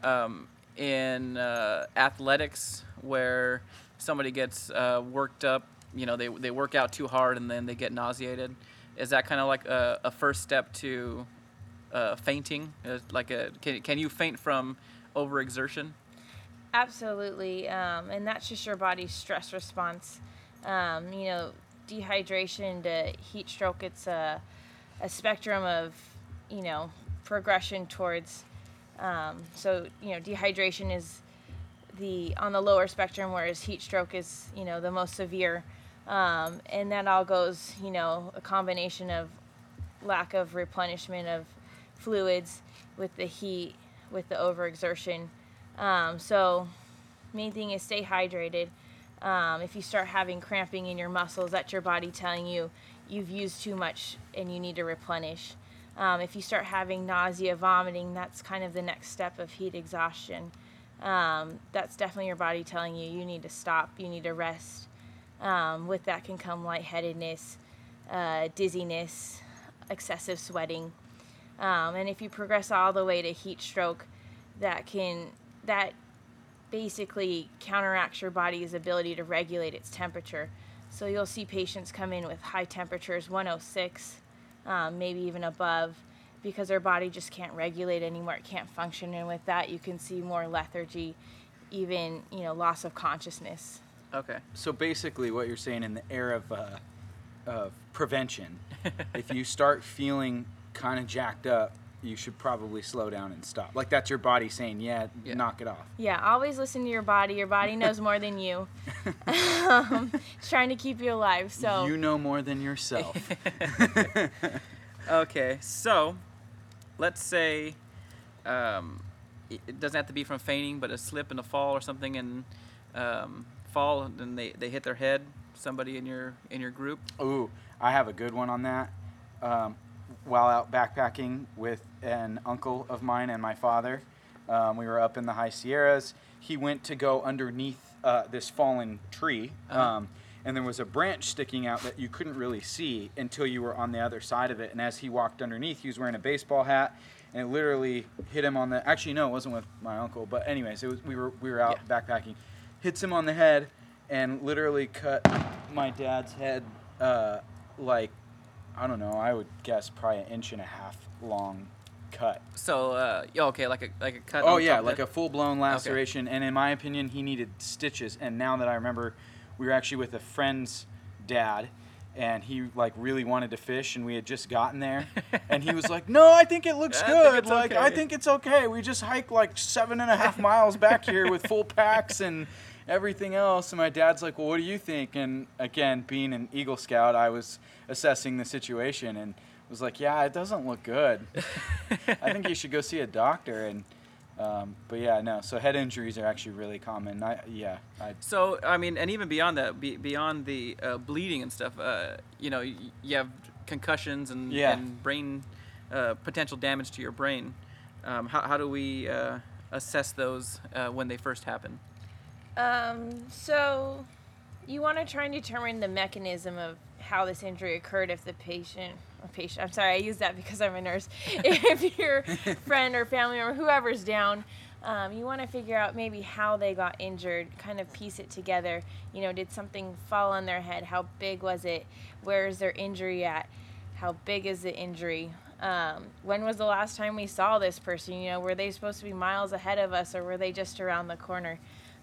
um, in uh, athletics where somebody gets uh, worked up, you know, they, they work out too hard and then they get nauseated. Is that kind of like a, a first step to uh, fainting? Like a can, can you faint from overexertion? Absolutely, um, and that's just your body's stress response. Um, you know, dehydration to heat stroke. It's a, a spectrum of, you know, progression towards. Um, so you know, dehydration is the on the lower spectrum, whereas heat stroke is you know the most severe, um, and that all goes you know a combination of lack of replenishment of fluids with the heat, with the overexertion. Um, so, main thing is stay hydrated. Um, if you start having cramping in your muscles, that's your body telling you you've used too much and you need to replenish. Um, if you start having nausea, vomiting, that's kind of the next step of heat exhaustion. Um, that's definitely your body telling you you need to stop, you need to rest. Um, with that can come lightheadedness, uh, dizziness, excessive sweating. Um, and if you progress all the way to heat stroke, that can that basically counteracts your body's ability to regulate its temperature. So you'll see patients come in with high temperatures, 106, um, maybe even above, because their body just can't regulate anymore. It can't function, and with that, you can see more lethargy, even you know loss of consciousness. Okay. So basically, what you're saying in the era of, uh, of prevention, if you start feeling kind of jacked up, you should probably slow down and stop. Like that's your body saying, "Yeah, Yeah. knock it off." Yeah, always listen to your body. Your body knows more than you. um, it's trying to keep you alive. So You know more than yourself. Okay, so let's say um, it it doesn't have to be from fainting, but a slip and a fall or something, and um, fall, and then they, they hit their head. Somebody in your in your group. Ooh, I have a good one on that. Um, while out backpacking with an uncle of mine and my father, um, we were up in the high Sierras. He went to go underneath uh, this fallen tree, Uh-huh. um, and there was a branch sticking out that you couldn't really see until you were on the other side of it. And as he walked underneath, he was wearing a baseball hat, and it literally hit him on the. Actually, no, it wasn't with my uncle, but anyways, it was. We were we were out backpacking, hits him on the head, and literally cut my dad's head uh, like I don't know. I would guess probably an inch and a half long cut. So uh, yeah, okay, like a like a cut. Oh yeah, like a full blown laceration. And in my opinion, he needed stitches. And now that I remember, we were actually with a friend's dad. And he like really wanted to fish, and we had just gotten there, and he was like, "No, I think it looks I good. like I think it's okay. We just hiked like seven and a half miles back here with full packs and everything else." And my dad's like, "Well, what do you think?" And again, being an Eagle Scout, I was assessing the situation and was like, "Yeah, it doesn't look good. I think you should go see a doctor." And um, but yeah, no. So head injuries are actually really common. I, yeah, I, So I mean, and even beyond that, be, beyond the uh, bleeding and stuff, uh, you know, you have concussions and, Yeah. and brain uh, potential damage to your brain. Um, how, how do we uh, assess those uh, when they first happen? Um, so you want to try and determine the mechanism of how this injury occurred if the patient patient I'm sorry, I use that because I'm a nurse. if your friend or family member, whoever's down, um, you want to figure out maybe how they got injured, kind of piece it together. You know, did something fall on their head? How big was it? Where is their injury at? How big is the injury? Um, when was the last time we saw this person? You know, were they supposed to be miles ahead of us or were they just around the corner?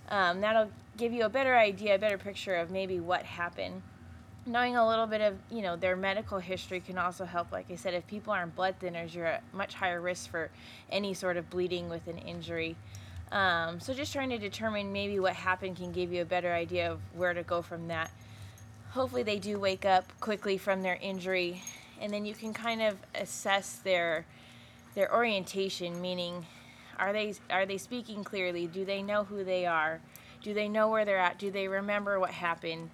Um, that'll give you a better idea, a better picture of maybe what happened. Knowing a little bit of, you know, their medical history can also help. Like I said, if people aren't blood thinners, you're at much higher risk for any sort of bleeding with an injury. Um, so just trying to determine maybe what happened can give you a better idea of where to go from that. Hopefully they do wake up quickly from their injury, and then you can kind of assess their their orientation, meaning are they are they speaking clearly? Do they know who they are? Do they know where they're at? Do they remember what happened?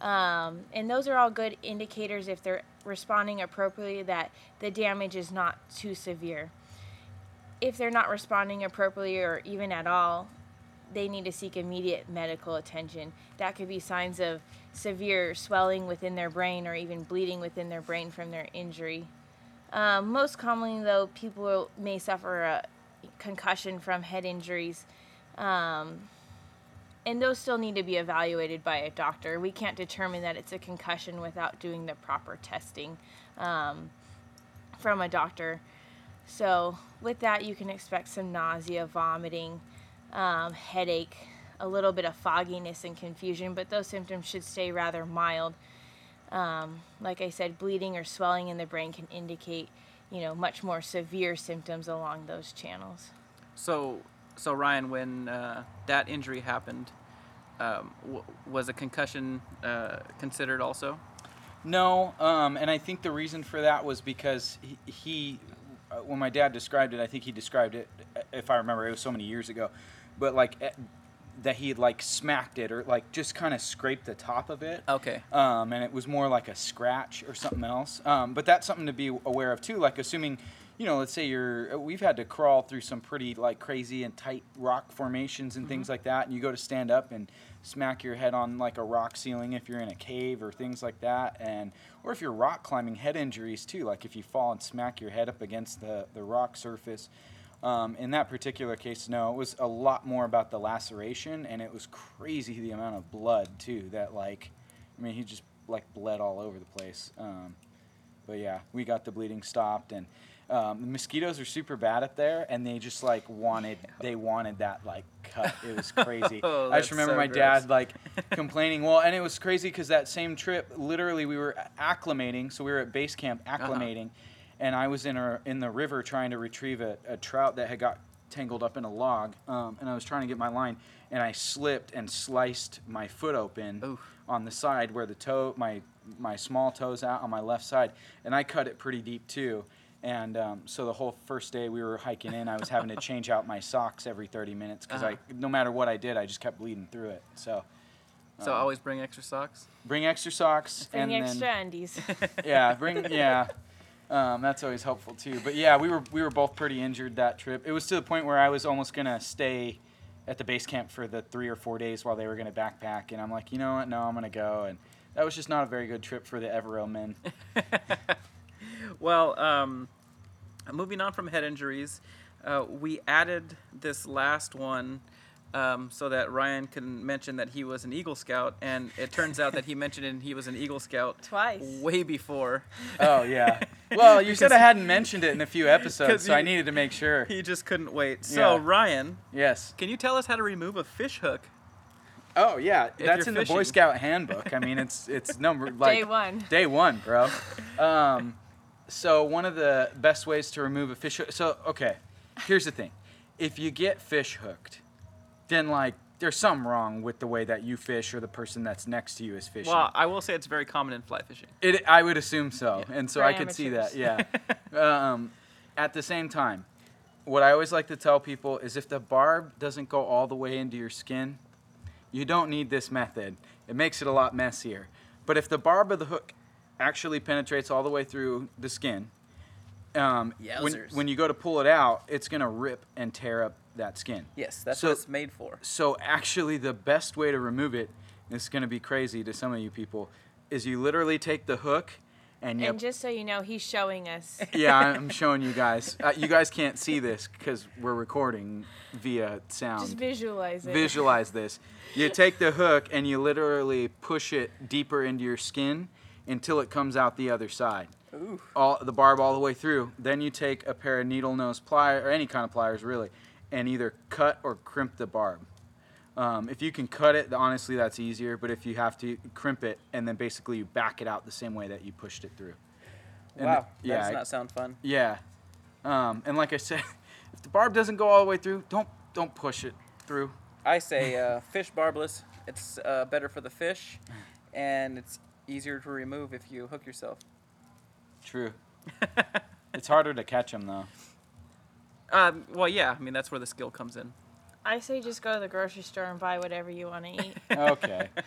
Um, and those are all good indicators if they're responding appropriately that the damage is not too severe. If they're not responding appropriately or even at all, they need to seek immediate medical attention. That could be signs of severe swelling within their brain or even bleeding within their brain from their injury. Um, most commonly, though, people may suffer a concussion from head injuries, um, and those still need to be evaluated by a doctor. We can't determine that it's a concussion without doing the proper testing um, from a doctor. So, with that, you can expect some nausea, vomiting, um, headache, a little bit of fogginess and confusion, but those symptoms should stay rather mild. Um, like I said, bleeding or swelling in the brain can indicate, you know, much more severe symptoms along those channels. So, so Ryan, when uh, that injury happened, um, w- was a concussion uh, considered also? No, um, and I think the reason for that was because he, he uh, when my dad described it, I think he described it, uh, if I remember, it was so many years ago, but like eh, that he had like smacked it or like just kind of scraped the top of it. Okay. Um, and it was more like a scratch or something else. Um, but that's something to be aware of too. Like assuming, you know, let's say you're, we've had to crawl through some pretty like crazy and tight rock formations and things like that, and you go to stand up and smack your head on like a rock ceiling if you're in a cave or things like that, and or if you're rock climbing, head injuries too. Like if you fall and smack your head up against the the rock surface. Um, in that particular case, no, it was a lot more about the laceration, and it was crazy the amount of blood too that like I mean, he just like bled all over the place. Um, but yeah, we got the bleeding stopped, and um, the mosquitoes are super bad up there, and they just like wanted they wanted that like cut. It was crazy. Oh, I just remember so my gross. dad like complaining. Well, and it was crazy because that same trip, literally, we were acclimating. So we were at base camp Uh-huh. Acclimating, and I was in a in the river trying to retrieve a, a trout that had got tangled up in a log, um, and I was trying to get my line, and I slipped and sliced my foot open Oof. on the side where the toe my my small toes out on my left side, and I cut it pretty deep too. And um, so the whole first day we were hiking in, I was having to change out my socks every 30 minutes because Uh-huh. I, no matter what I did, I just kept bleeding through it. So So Um, always bring extra socks. bring extra socks Bring and extra then undies. yeah, bring yeah. Um, that's always helpful too. But yeah, we were we were both pretty injured that trip. It was to the point where I was almost gonna stay at the base camp for the three or four days while they were gonna backpack, and I'm like, you know what? No, I'm gonna go. And that was just not a very good trip for the Evero men. well, um, moving on from head injuries, uh, we added this last one um, so that Ryan can mention that he was an Eagle Scout, and it turns out that he mentioned it, he was an Eagle Scout Twice. way before. Oh yeah. Well, you said I hadn't mentioned it in a few episodes, so I needed to make sure. He just couldn't wait. So, Yeah. Ryan, Yes. can you tell us how to remove a fish hook? Oh yeah, that's you're in the Boy. Scout handbook. I mean, it's it's number like Day one. Day one, bro. Um, so one of the best ways to remove a fish hook. So okay, here's the thing: if you get fish hooked, then like there's something wrong with the way that you fish or the person that's next to you is fishing. Well, I will say it's very common in fly fishing. It, I would assume so, Yeah. and so For I could see that. Yeah. um, at the same time, what I always like to tell people is if the barb doesn't go all the way into your skin, you don't need this method. It makes it a lot messier. But if the barb of the hook actually penetrates all the way through the skin, um, when, when you go to pull it out, it's gonna rip and tear up that skin. Yes, that's So- what it's made for. So actually, the best way to remove it, this is going to be crazy to some of you people, is you literally take the hook and you. And just so you know, he's showing us. yeah, I'm showing you guys. Uh, you guys can't see this because we're recording via sound. Just visualize it. Visualize this. You take the hook and you literally push it deeper into your skin until it comes out the other side. Ooh. All the barb all the way through. Then you take a pair of needle nose pliers or any kind of pliers really, and either cut or crimp the barb. Um, if you can cut it, honestly, that's easier. But if you have to crimp it, and then basically you back it out the same way that you pushed it through. And wow, the- that yeah, does I- not sound fun. yeah. Um, and like I said, if the barb doesn't go all the way through, don't don't push it through. I say uh, fish barbless. It's uh, better for the fish, and it's easier to remove if you hook yourself. True. It's harder to catch them though. Um, well, yeah. I mean, that's where the skill comes in. I say just go to the grocery store and buy whatever you want to eat. Okay.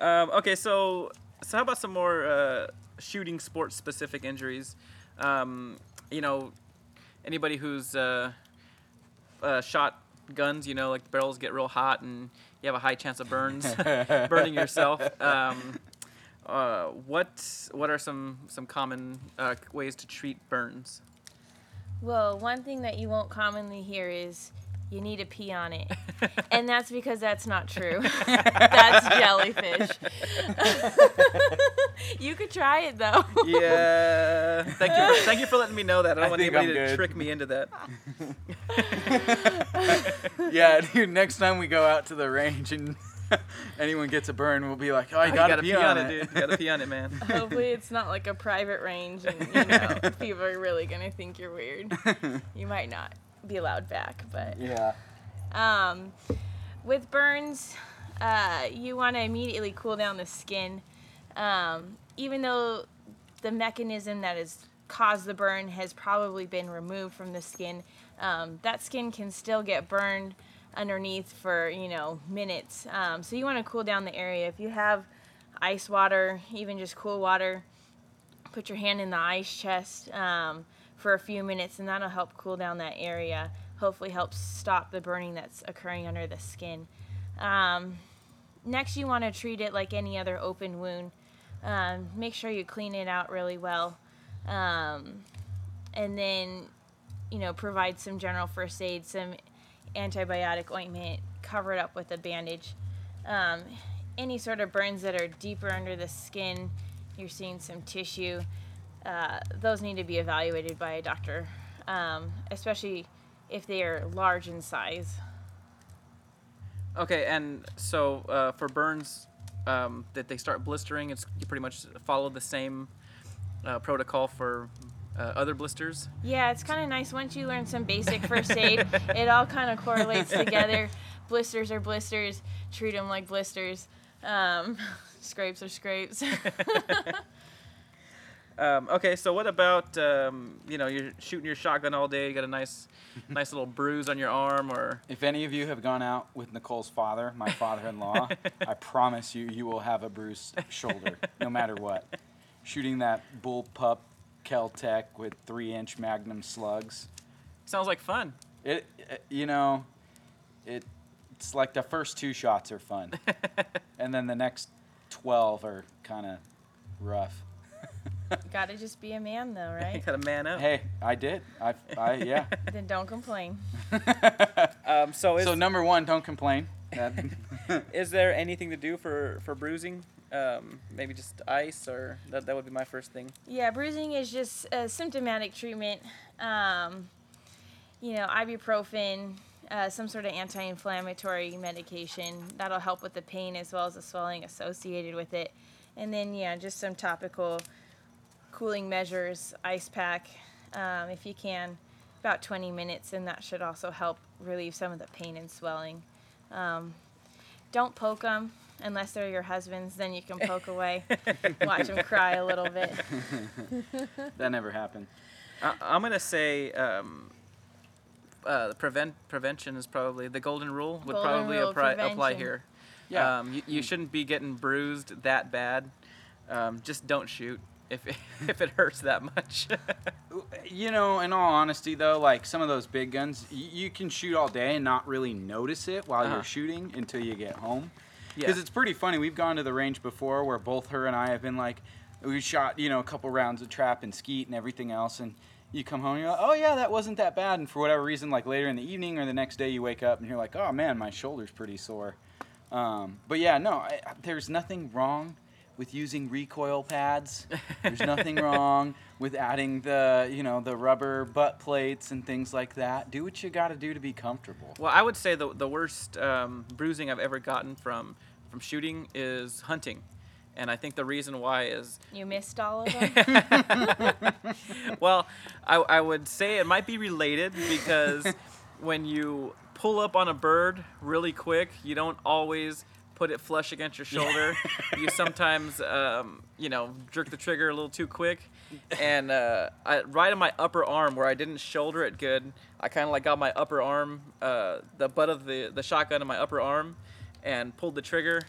Um, okay, so so how about some more uh, shooting sports specific injuries? Um, you know, anybody who's uh, uh, shot guns, you know, like the barrels get real hot and you have a high chance of burns, burning yourself. Um, uh, what what are some some common uh, ways to treat burns? Well, one thing that you won't commonly hear is you need to pee on it. and that's because that's not true. that's jellyfish. you could try it though. Yeah, thank you. For, thank you for letting me know that. I don't I want anybody I'm to good. trick me into that. yeah, dude. Next time we go out to the range and anyone gets a burn, we'll be like, "Oh, you You gotta, gotta pee, pee on, it, dude. You gotta pee on it, man. Hopefully it's not like a private range and you know people are really gonna think you're weird. You might not be allowed back, but yeah. Um, with burns, uh, you want to immediately cool down the skin. Um, even though the mechanism that has caused the burn has probably been removed from the skin, um, that skin can still get burned underneath for you know minutes. Um, so you want to cool down the area. If you have ice water, even just cool water, put your hand in the ice chest um, for a few minutes, and that'll help cool down that area. Hopefully, helps stop the burning that's occurring under the skin. Um, next, you want to treat it like any other open wound. Um, make sure you clean it out really well, um, and then you know provide some general first aid, some antibiotic ointment, cover it up with a bandage. Um, any sort of burns that are deeper under the skin, you're seeing some tissue, uh, those need to be evaluated by a doctor, um, especially if they are large in size. Okay, and so uh, for burns um, that they start blistering, it's you pretty much follow the same uh, protocol for uh, other blisters. Yeah, it's kind of nice once you learn some basic first aid. it all kind of correlates together. Blisters are blisters. Treat them like blisters. Um, scrapes are scrapes. Um, okay, so what about um, you know you're shooting your shotgun all day, you got a nice, nice little bruise on your arm, or If any of you have gone out with Nicole's father, my father-in-law, I promise you, you will have a bruised shoulder, no matter what. Shooting that bull pup Keltec with three-inch Magnum slugs, sounds like fun. it, it you know, it, it's like the first two shots are fun, and then the next twelve are kind of rough. Gotta just be a man, though, right? You got to man up. Hey, I did. I, I yeah. then don't complain. Um, so is, so number one, don't complain. That, is there anything to do for for bruising? Um, maybe just ice, or that that would be my first thing. Yeah, bruising is just a symptomatic treatment. Um, you know, ibuprofen, uh, some sort of anti-inflammatory medication that'll help with the pain as well as the swelling associated with it. And then yeah, just some topical cooling measures, ice pack, um, if you can, about 20 minutes, and that should also help relieve some of the pain and swelling. Um, don't poke them unless they're your husband's. Then you can poke away, watch them cry a little bit. that never happened. I, I'm gonna say um, uh, prevent prevention is probably the golden rule would Golden probably rule, apply, apply here. Yeah. Um, you, you shouldn't be getting bruised that bad. Um, just don't shoot if it, if it hurts that much. You know, in all honesty, though, like some of those big guns, y- you can shoot all day and not really notice it while Uh-huh. you're shooting until you get home. yeah. Because it's pretty funny. We've gone to the range before where both her and I have been like, we shot, you know, a couple rounds of trap and skeet and everything else, and you come home and you're like, oh yeah, that wasn't that bad. And for whatever reason, like later in the evening or the next day, you wake up and you're like, oh man, my shoulder's pretty sore. Um, but yeah, no, I, there's nothing wrong with using recoil pads. There's nothing wrong with adding the, you know, the rubber butt plates and things like that. Do what you got to do to be comfortable. Well, I would say the the worst um, bruising I've ever gotten from from shooting is hunting, and I think the reason why is You missed all of them. well, I, I would say it might be related because when you pull up on a bird really quick, you don't always put it flush against your shoulder. you sometimes, um, you know, jerk the trigger a little too quick. And uh, I, right on my upper arm, where I didn't shoulder it good, I kind of like got my upper arm, uh, the butt of the, the shotgun in my upper arm, and pulled the trigger.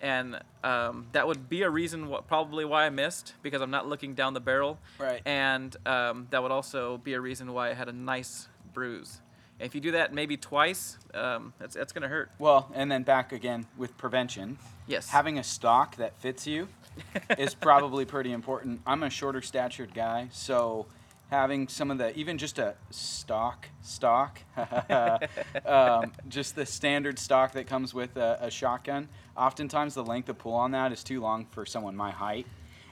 And um, that would be a reason wh- probably why I missed because I'm not looking down the barrel Right. and um, that would also be a reason why I had a nice bruise. If you do that maybe twice, um, that's that's gonna hurt. Well, and then back again with prevention. Yes. Having a stock that fits you is probably pretty important. I'm a shorter statured guy, so having some of the even just a stock stock um, just the standard stock that comes with a, a shotgun oftentimes the length of pull on that is too long for someone my height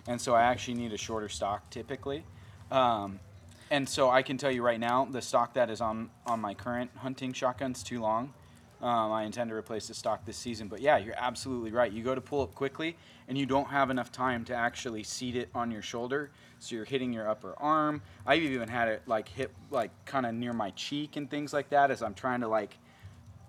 and so i actually need a shorter stock typically um, and so i can tell you right now the stock that is on on my current hunting shotgun's too long um, I intend to replace the stock this season. But yeah, you're absolutely right. You go to pull up quickly, and you don't have enough time to actually seat it on your shoulder, so you're hitting your upper arm. I've even had it like hit like kind of near my cheek and things like that as I'm trying to like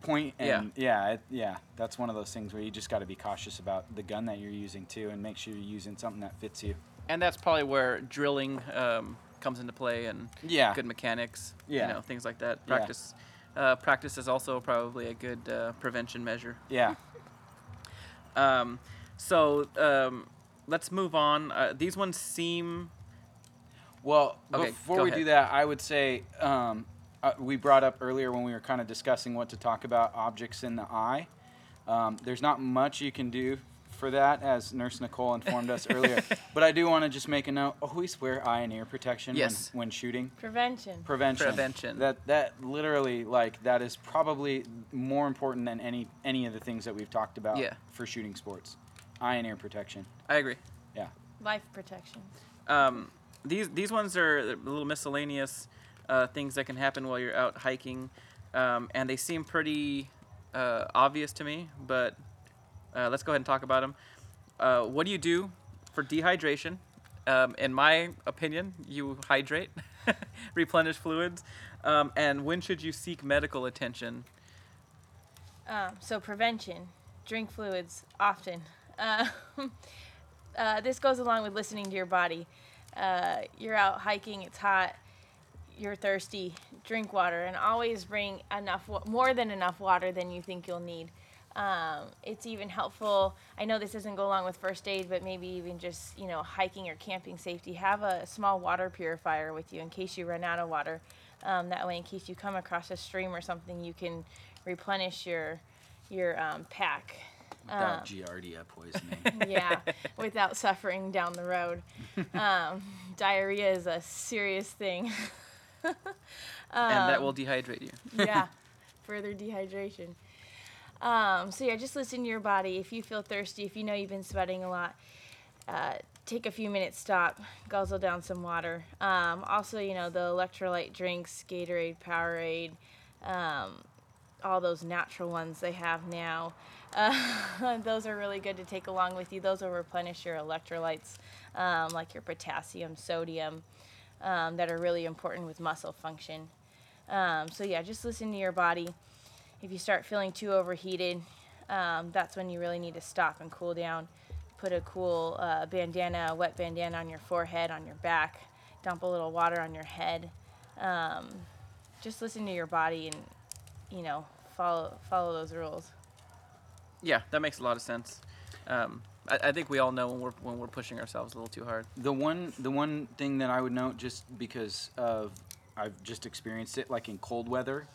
point and yeah, it, yeah. That's one of those things where you just got to be cautious about the gun that you're using too, and make sure you're using something that fits you. and that's probably where drilling um, comes into play and Yeah. good mechanics. Yeah. You know things like that. Yeah. Practice. Uh, practice is also probably a good uh, prevention measure. Yeah. Um, so um, let's move on. Uh, these ones seem Well, Okay, before we ahead. do that, I would say um, uh, we brought up earlier when we were kind of discussing what to talk about objects in the eye. Um, there's not much you can do for that, as Nurse Nicole informed us earlier. But I do want to just make a note. Always wear eye and ear protection Yes. when, when shooting. Prevention. Prevention. Prevention. That that literally like that is probably more important than any any of the things that we've talked about Yeah. for shooting sports. Eye and ear protection. I agree. Yeah. Life protection. Um, these these ones are a little miscellaneous uh, things that can happen while you're out hiking, um, and they seem pretty uh, obvious to me. But uh, let's go ahead and talk about them. Uh, what do you do for dehydration? Um, in my opinion, you hydrate, replenish fluids, um, and when should you seek medical attention? Um, so prevention, drink fluids often. Uh, uh, this goes along with listening to your body. Uh, you're out hiking, it's hot, you're thirsty, drink water, and always bring enough, more than enough water than you think you'll need. Um, it's even helpful. I know this doesn't go along with first aid, but maybe even just you know hiking or camping safety. Have a small water purifier with you in case you run out of water. Um, that way, in case you come across a stream or something, you can replenish your your um, pack. Without Um, Giardia poisoning. yeah, without suffering down the road. Um, diarrhea is a serious thing. and that Um, will dehydrate you. yeah, further dehydration. Um, so yeah, just listen to your body. If you feel thirsty, if you know you've been sweating a lot, uh, take a few minutes, stop, guzzle down some water. Um, also, you know the electrolyte drinks, Gatorade, Powerade, um, all those natural ones they have now. Uh, those are really good to take along with you. Those will replenish your electrolytes, um, like your potassium, sodium, um, that are really important with muscle function. Um, so yeah, just listen to your body. If you start feeling too overheated, um, that's when you really need to stop and cool down. Put a cool uh, bandana, a wet bandana on your forehead, on your back. Dump a little water on your head. Um, just listen to your body and you know follow follow those rules. Yeah, that makes a lot of sense. Um, I, I think we all know when we're when we're pushing ourselves a little too hard. The one the one thing that I would note just because of I've just experienced it like in cold weather,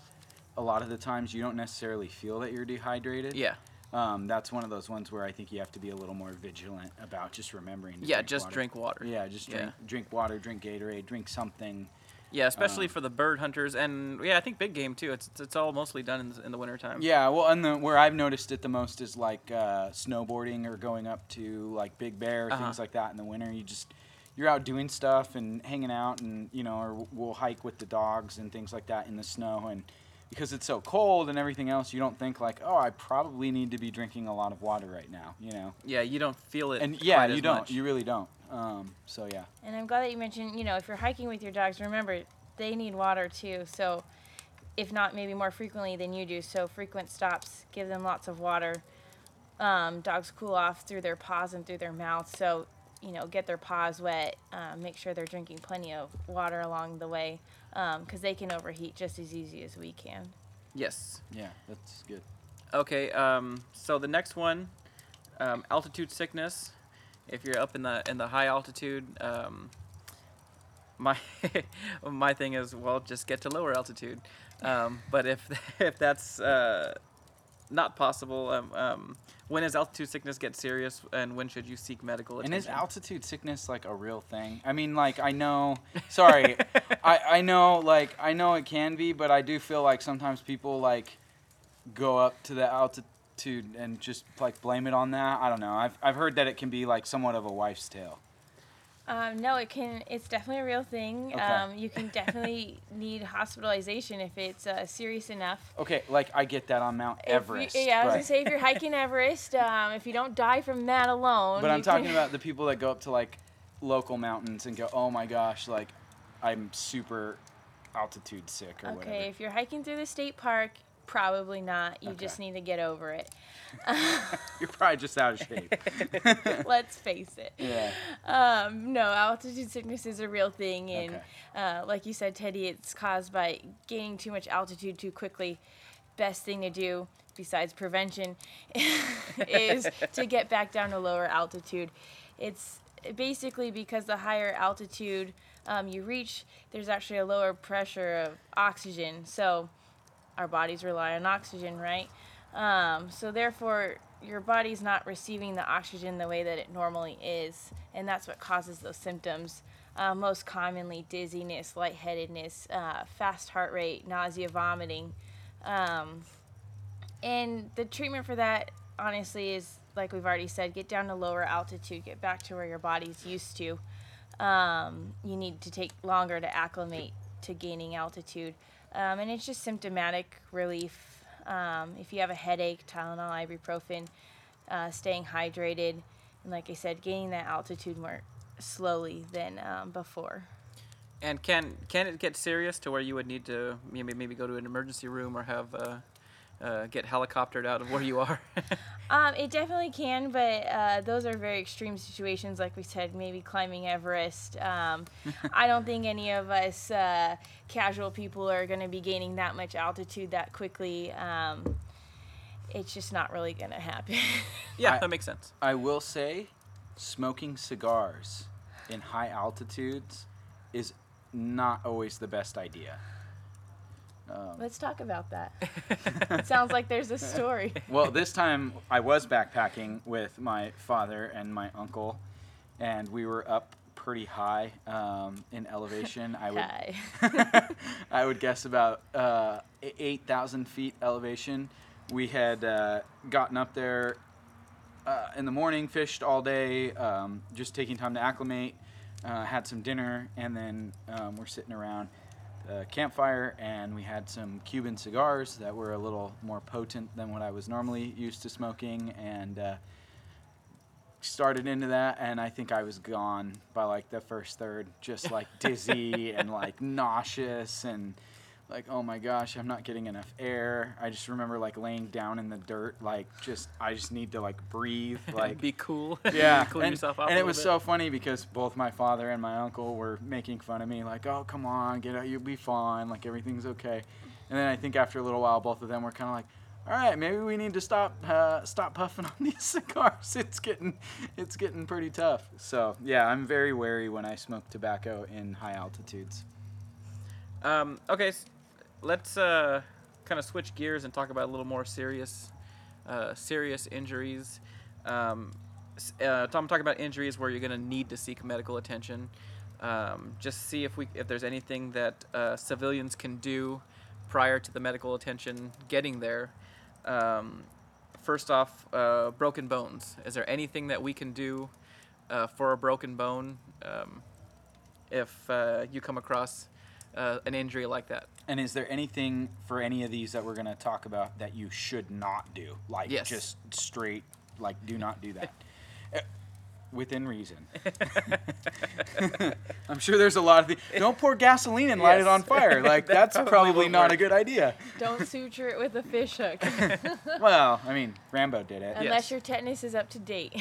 a lot of the times you don't necessarily feel that you're dehydrated. Yeah, Um, that's one of those ones where I think you have to be a little more vigilant about just remembering. To yeah, drink just water. drink water. Yeah, just drink Yeah. drink water, drink Gatorade, drink something. Yeah, especially Um, for the bird hunters and yeah, I think big game too. It's it's all mostly done in, the- in the wintertime. Yeah, well, and the where I've noticed it the most is like uh, snowboarding or going up to like Big Bear, Uh-huh. things like that in the winter. You just you're out doing stuff and hanging out, and you know, or we'll hike with the dogs and things like that in the snow, and because it's so cold and everything else, you don't think like, oh, I probably need to be drinking a lot of water right now, you know. Yeah, you don't feel it. And yeah, quite you as don't. much. You really don't. Um, so yeah. And I'm glad that you mentioned, you know, if you're hiking with your dogs, remember they need water too. So, if not maybe more frequently than you do, so frequent stops, give them lots of water. Um, dogs cool off through their paws and through their mouths, so you know, get their paws wet. Um, make sure they're drinking plenty of water along the way, because they can overheat just as easy as we can. Yes. Yeah, that's good. Okay. Um, so the next one, um, altitude sickness. If you're up in the in the high altitude, um, my my thing is well, just get to lower altitude. Um, but if if that's uh, not possible, um, um, when does altitude sickness get serious, and when should you seek medical And is altitude sickness like a real thing? I mean, like I know. Sorry, I I know like I know it can be, but I do feel like sometimes people like go up to the altitude and just like blame it on that. I don't know. I've I've heard that it can be like somewhat of a wife's tale. Um, no, it can. It's definitely a real thing. Okay. Um, you can definitely need hospitalization if it's uh, serious enough. Okay, like I get that on Mount If you- Everest. yeah, I was but, gonna say if you're hiking Everest, um, if you don't die from that alone. but I'm talking can- about the people that go up to like local mountains and go, oh my gosh, like I'm super altitude sick or Okay, whatever. Okay, if you're hiking through the state park, probably not. You just need to get over it. You're probably just out of shape. Let's face it. yeah. Um, no, altitude sickness is a real thing, and Okay. uh, like you said, Teddy, it's caused by gaining too much altitude too quickly. Best thing to do, besides prevention, is to get back down to lower altitude. It's basically because the higher altitude um, you reach, there's actually a lower pressure of oxygen. So our bodies rely on oxygen, right? Um, so therefore, your body's not receiving the oxygen the way that it normally is, and that's what causes those symptoms. Uh, most commonly, dizziness, lightheadedness, uh, fast heart rate, nausea, vomiting. Um, and the treatment for that, honestly, is like we've already said get down to lower altitude, get back to where your body's used to. Um, you need to take longer to acclimate to gaining altitude. Um, and it's just symptomatic relief. Um, if you have a headache, Tylenol, ibuprofen, uh, staying hydrated, and like I said, gaining that altitude more slowly than um, before. And can can it get serious to where you would need to maybe maybe go to an emergency room or have uh, uh, get helicoptered out of where you are? Um, it definitely can, but uh, those are very extreme situations. Like we said, maybe climbing Everest. Um, I don't think any of us uh, casual people are going to be gaining that much altitude that quickly. Um, it's just not really going to happen. yeah, I- that makes sense. I will say, smoking cigars in high altitudes is not always the best idea. Um, Let's talk about that. it sounds like there's a story. well, this time I was backpacking with my father and my uncle, and we were up pretty high um, in elevation. I would. I would guess about uh, e- 8,000 feet elevation. We had uh, gotten up there uh, in the morning, fished all day, um, just taking time to acclimate, uh, had some dinner, and then um, we're sitting around the campfire and we had some Cuban cigars that were a little more potent than what I was normally used to smoking. And uh, started into that and I think I was gone by like the first third, just like dizzy and like nauseous and like oh my gosh, I'm not getting enough air. I just remember like laying down in the dirt, like just I just need to like breathe, like be cool. yeah, cool and, and it was little so funny because both my father and my uncle were making fun of me, like, "Oh, come on, get out, you'll be fine, like everything's okay." And then I think after a little while, both of them were kind of like, "All right, maybe we need to stop, uh, stop puffing on these cigars. It's getting, it's getting pretty tough." So yeah, I'm very wary when I smoke tobacco in high altitudes. Um, okay, let's uh, kind of switch gears and talk about a little more serious, uh, serious injuries. Um, uh, I'm talking about injuries where you're going to need to seek medical attention. Um, just see if we if there's anything that uh, civilians can do prior to the medical attention getting there. Um, first off, uh, broken bones. Is there anything that we can do uh, for a broken bone um, if uh, you come across uh, an injury like that? And is there anything for any of these that we're going to talk about that you should not do? Like Yes. just straight, like do not do that. Uh, Within reason. I'm sure there's a lot of things. Don't pour gasoline and light it on fire. Like That that's probably probably won't not a good idea. Don't suture it with a fish hook. Well, I mean, Rambo did it, Yeah. Unless your tetanus is up to date.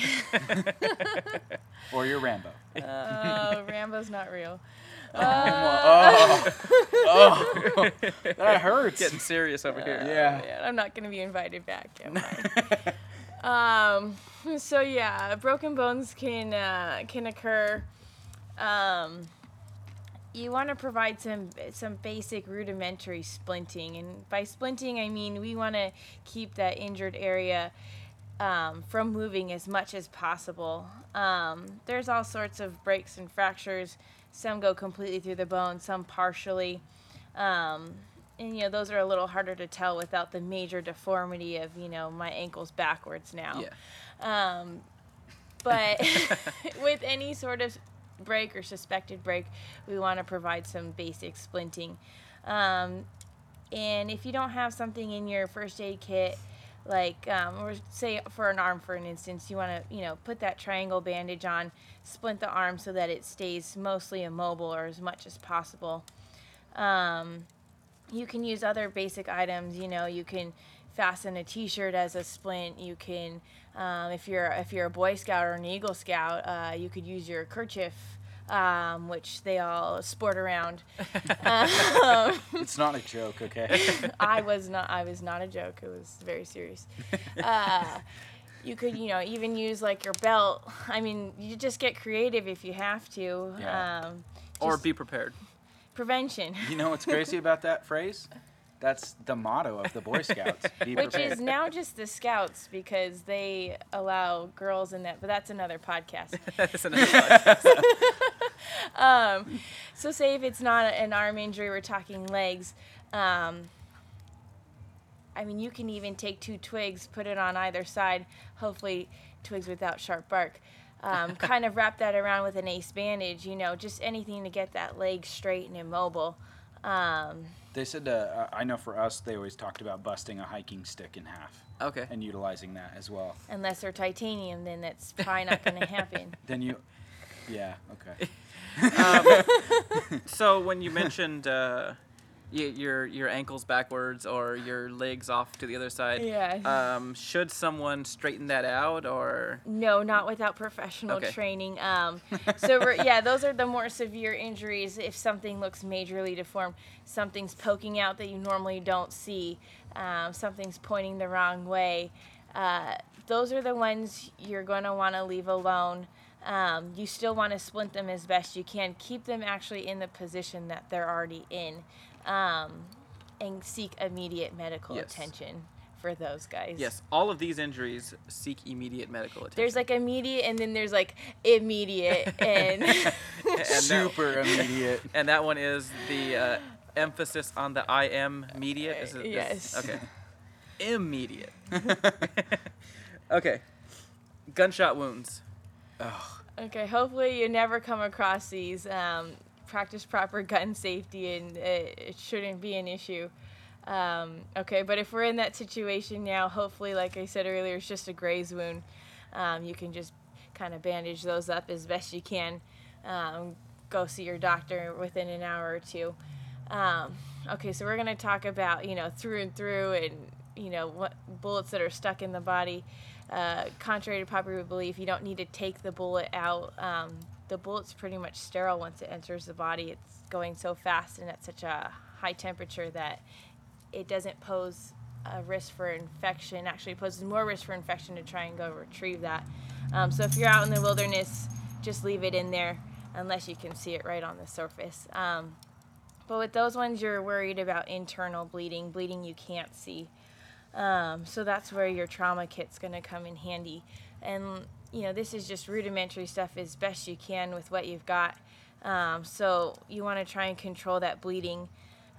or you're Rambo. Oh, Rambo's not real. Oh, oh, that hurts. Getting serious over here. Yeah. Man, I'm not gonna be invited back. am I? um, so yeah, broken bones can uh, can occur. Um, you want to provide some some basic rudimentary splinting, and by splinting I mean we want to keep that injured area um, from moving as much as possible. Um, there's all sorts of breaks and fractures. Some go completely through the bone, some partially. Um, and you know those are a little harder to tell without the major deformity of you know my ankle's backwards now. Yeah. Um, but with any sort of break or suspected break, we want to provide some basic splinting. Um, and if you don't have something in your first aid kit, like um, or say for an arm, for an instance, you want to you know put that triangle bandage on, splint the arm so that it stays mostly immobile or as much as possible. Um, you can use other basic items. You know, you can fasten a T-shirt as a splint. You can, um, if you're if you're a Boy Scout or an Eagle Scout, uh, you could use your kerchief, um, which they all sport around. um, It's not a joke, okay? I was not. I was not a joke. It was very serious. Uh, you could, you know, even use like your belt. I mean, you just get creative if you have to. Yeah. Um, Or be prepared. prevention. You know what's crazy about that phrase? That's the motto of the Boy Scouts. Be Which is now just the Scouts because they allow girls in that, but that's another podcast. That's another podcast. um, so say if it's not an arm injury, we're talking legs. Um, I mean, you can even take two twigs, put it on either side, hopefully twigs without sharp bark. Um, kind of wrap that around with an ace bandage, you know, just anything to get that leg straight and immobile. Um, They said, uh, I know for us, they always talked about busting a hiking stick in half Okay. and utilizing that as well. unless they're titanium, then that's probably not going to happen. Then you, yeah, okay. So when you mentioned uh, your your ankles backwards or your legs off to the other side, Yeah. um, should someone straighten that out or? No, not without professional Okay. training. Um, so yeah, those are the more severe injuries. If something looks majorly deformed, something's poking out that you normally don't see, um, something's pointing the wrong way. Uh, those are the ones you're going to want to leave alone. Um, you still want to splint them as best you can. Keep them actually in the position that they're already in, um, and seek immediate medical Yes. attention for those guys. Yes, all of these injuries seek immediate medical attention. There's like immediate and then there's like immediate and and that, Super immediate. and that one is the uh, emphasis on the I am immediate. Is it, is- Yes. okay. Immediate. okay. Gunshot wounds. Oh. okay. Hopefully you never come across these. Um, practice proper gun safety and it, it shouldn't be an issue. Um, okay, but if we're in that situation now, hopefully, like I said earlier, it's just a graze wound. Um, you can just kind of bandage those up as best you can. Um, go see your doctor within an hour or two. Um, okay, so we're going to talk about, you know, through and through and, you know, what bullets that are stuck in the body. Uh, contrary to popular belief, you don't need to take the bullet out. The bullet's pretty much sterile once it enters the body. It's going so fast and at such a high temperature that it doesn't pose a risk for infection. Actually, poses more risk for infection to try and go retrieve that. Um, so if you're out in the wilderness, just leave it in there unless you can see it right on the surface. Um, but with those ones, you're worried about internal bleeding, bleeding you can't see. Um, so that's where your trauma kit's going to come in handy. And, you know, this is just rudimentary stuff as best you can with what you've got. Um, so you want to try and control that bleeding.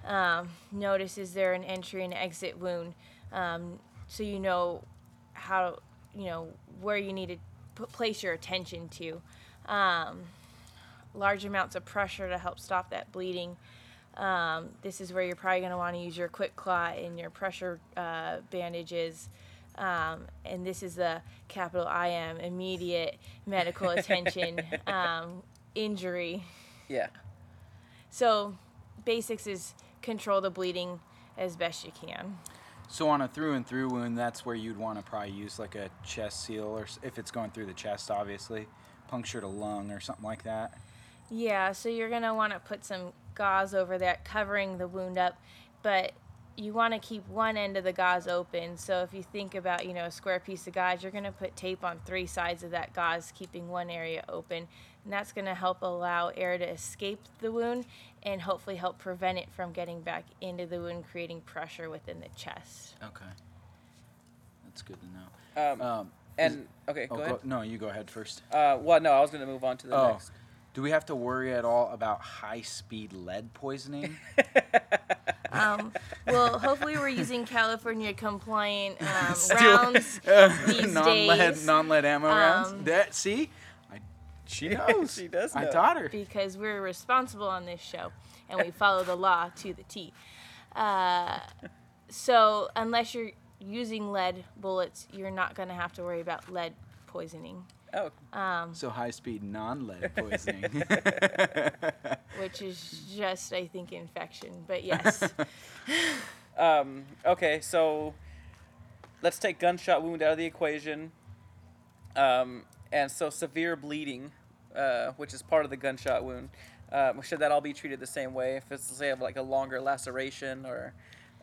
Um, notice is there an entry and exit wound, um, so you know how you know where you need to put, place your attention to. Um, large amounts of pressure to help stop that bleeding. Um, this is where you're probably going to want to use your quick clot and your pressure uh, bandages. Um, and this is the capital I am immediate medical attention um, injury. Yeah. So, basics is control the bleeding as best you can. So on a through and through wound, that's where you'd want to probably use like a chest seal, or if it's going through the chest, obviously, punctured a lung or something like that. Yeah, so you're going to want to put some gauze over that, covering the wound up, but you want to keep one end of the gauze open. So if you think about, you know, a square piece of gauze, you're going to put tape on three sides of that gauze, keeping one area open. And that's going to help allow air to escape the wound and hopefully help prevent it from getting back into the wound, creating pressure within the chest. Okay. That's good to know. Um, Um, and okay, oh, go ahead. no, you go ahead first. Uh, well, no, I was going to move on to the Oh. next. Do we have to worry at all about high speed lead poisoning? Um, well, hopefully we're using California compliant um, Still- rounds these non-lead, days. non-lead ammo rounds. Um, That see, I, she knows. She does I know. taught her. because we're responsible on this show and we follow the law to the T. Uh, so unless you're using lead bullets, you're not going to have to worry about lead poisoning, Oh, So high speed non-lead poisoning. which is just, I think, infection. But yes, Um, okay, so let's take gunshot wound out of the equation. Um, and so severe bleeding, uh, which is part of the gunshot wound, um, should that all be treated the same way? If it's say like a longer laceration, or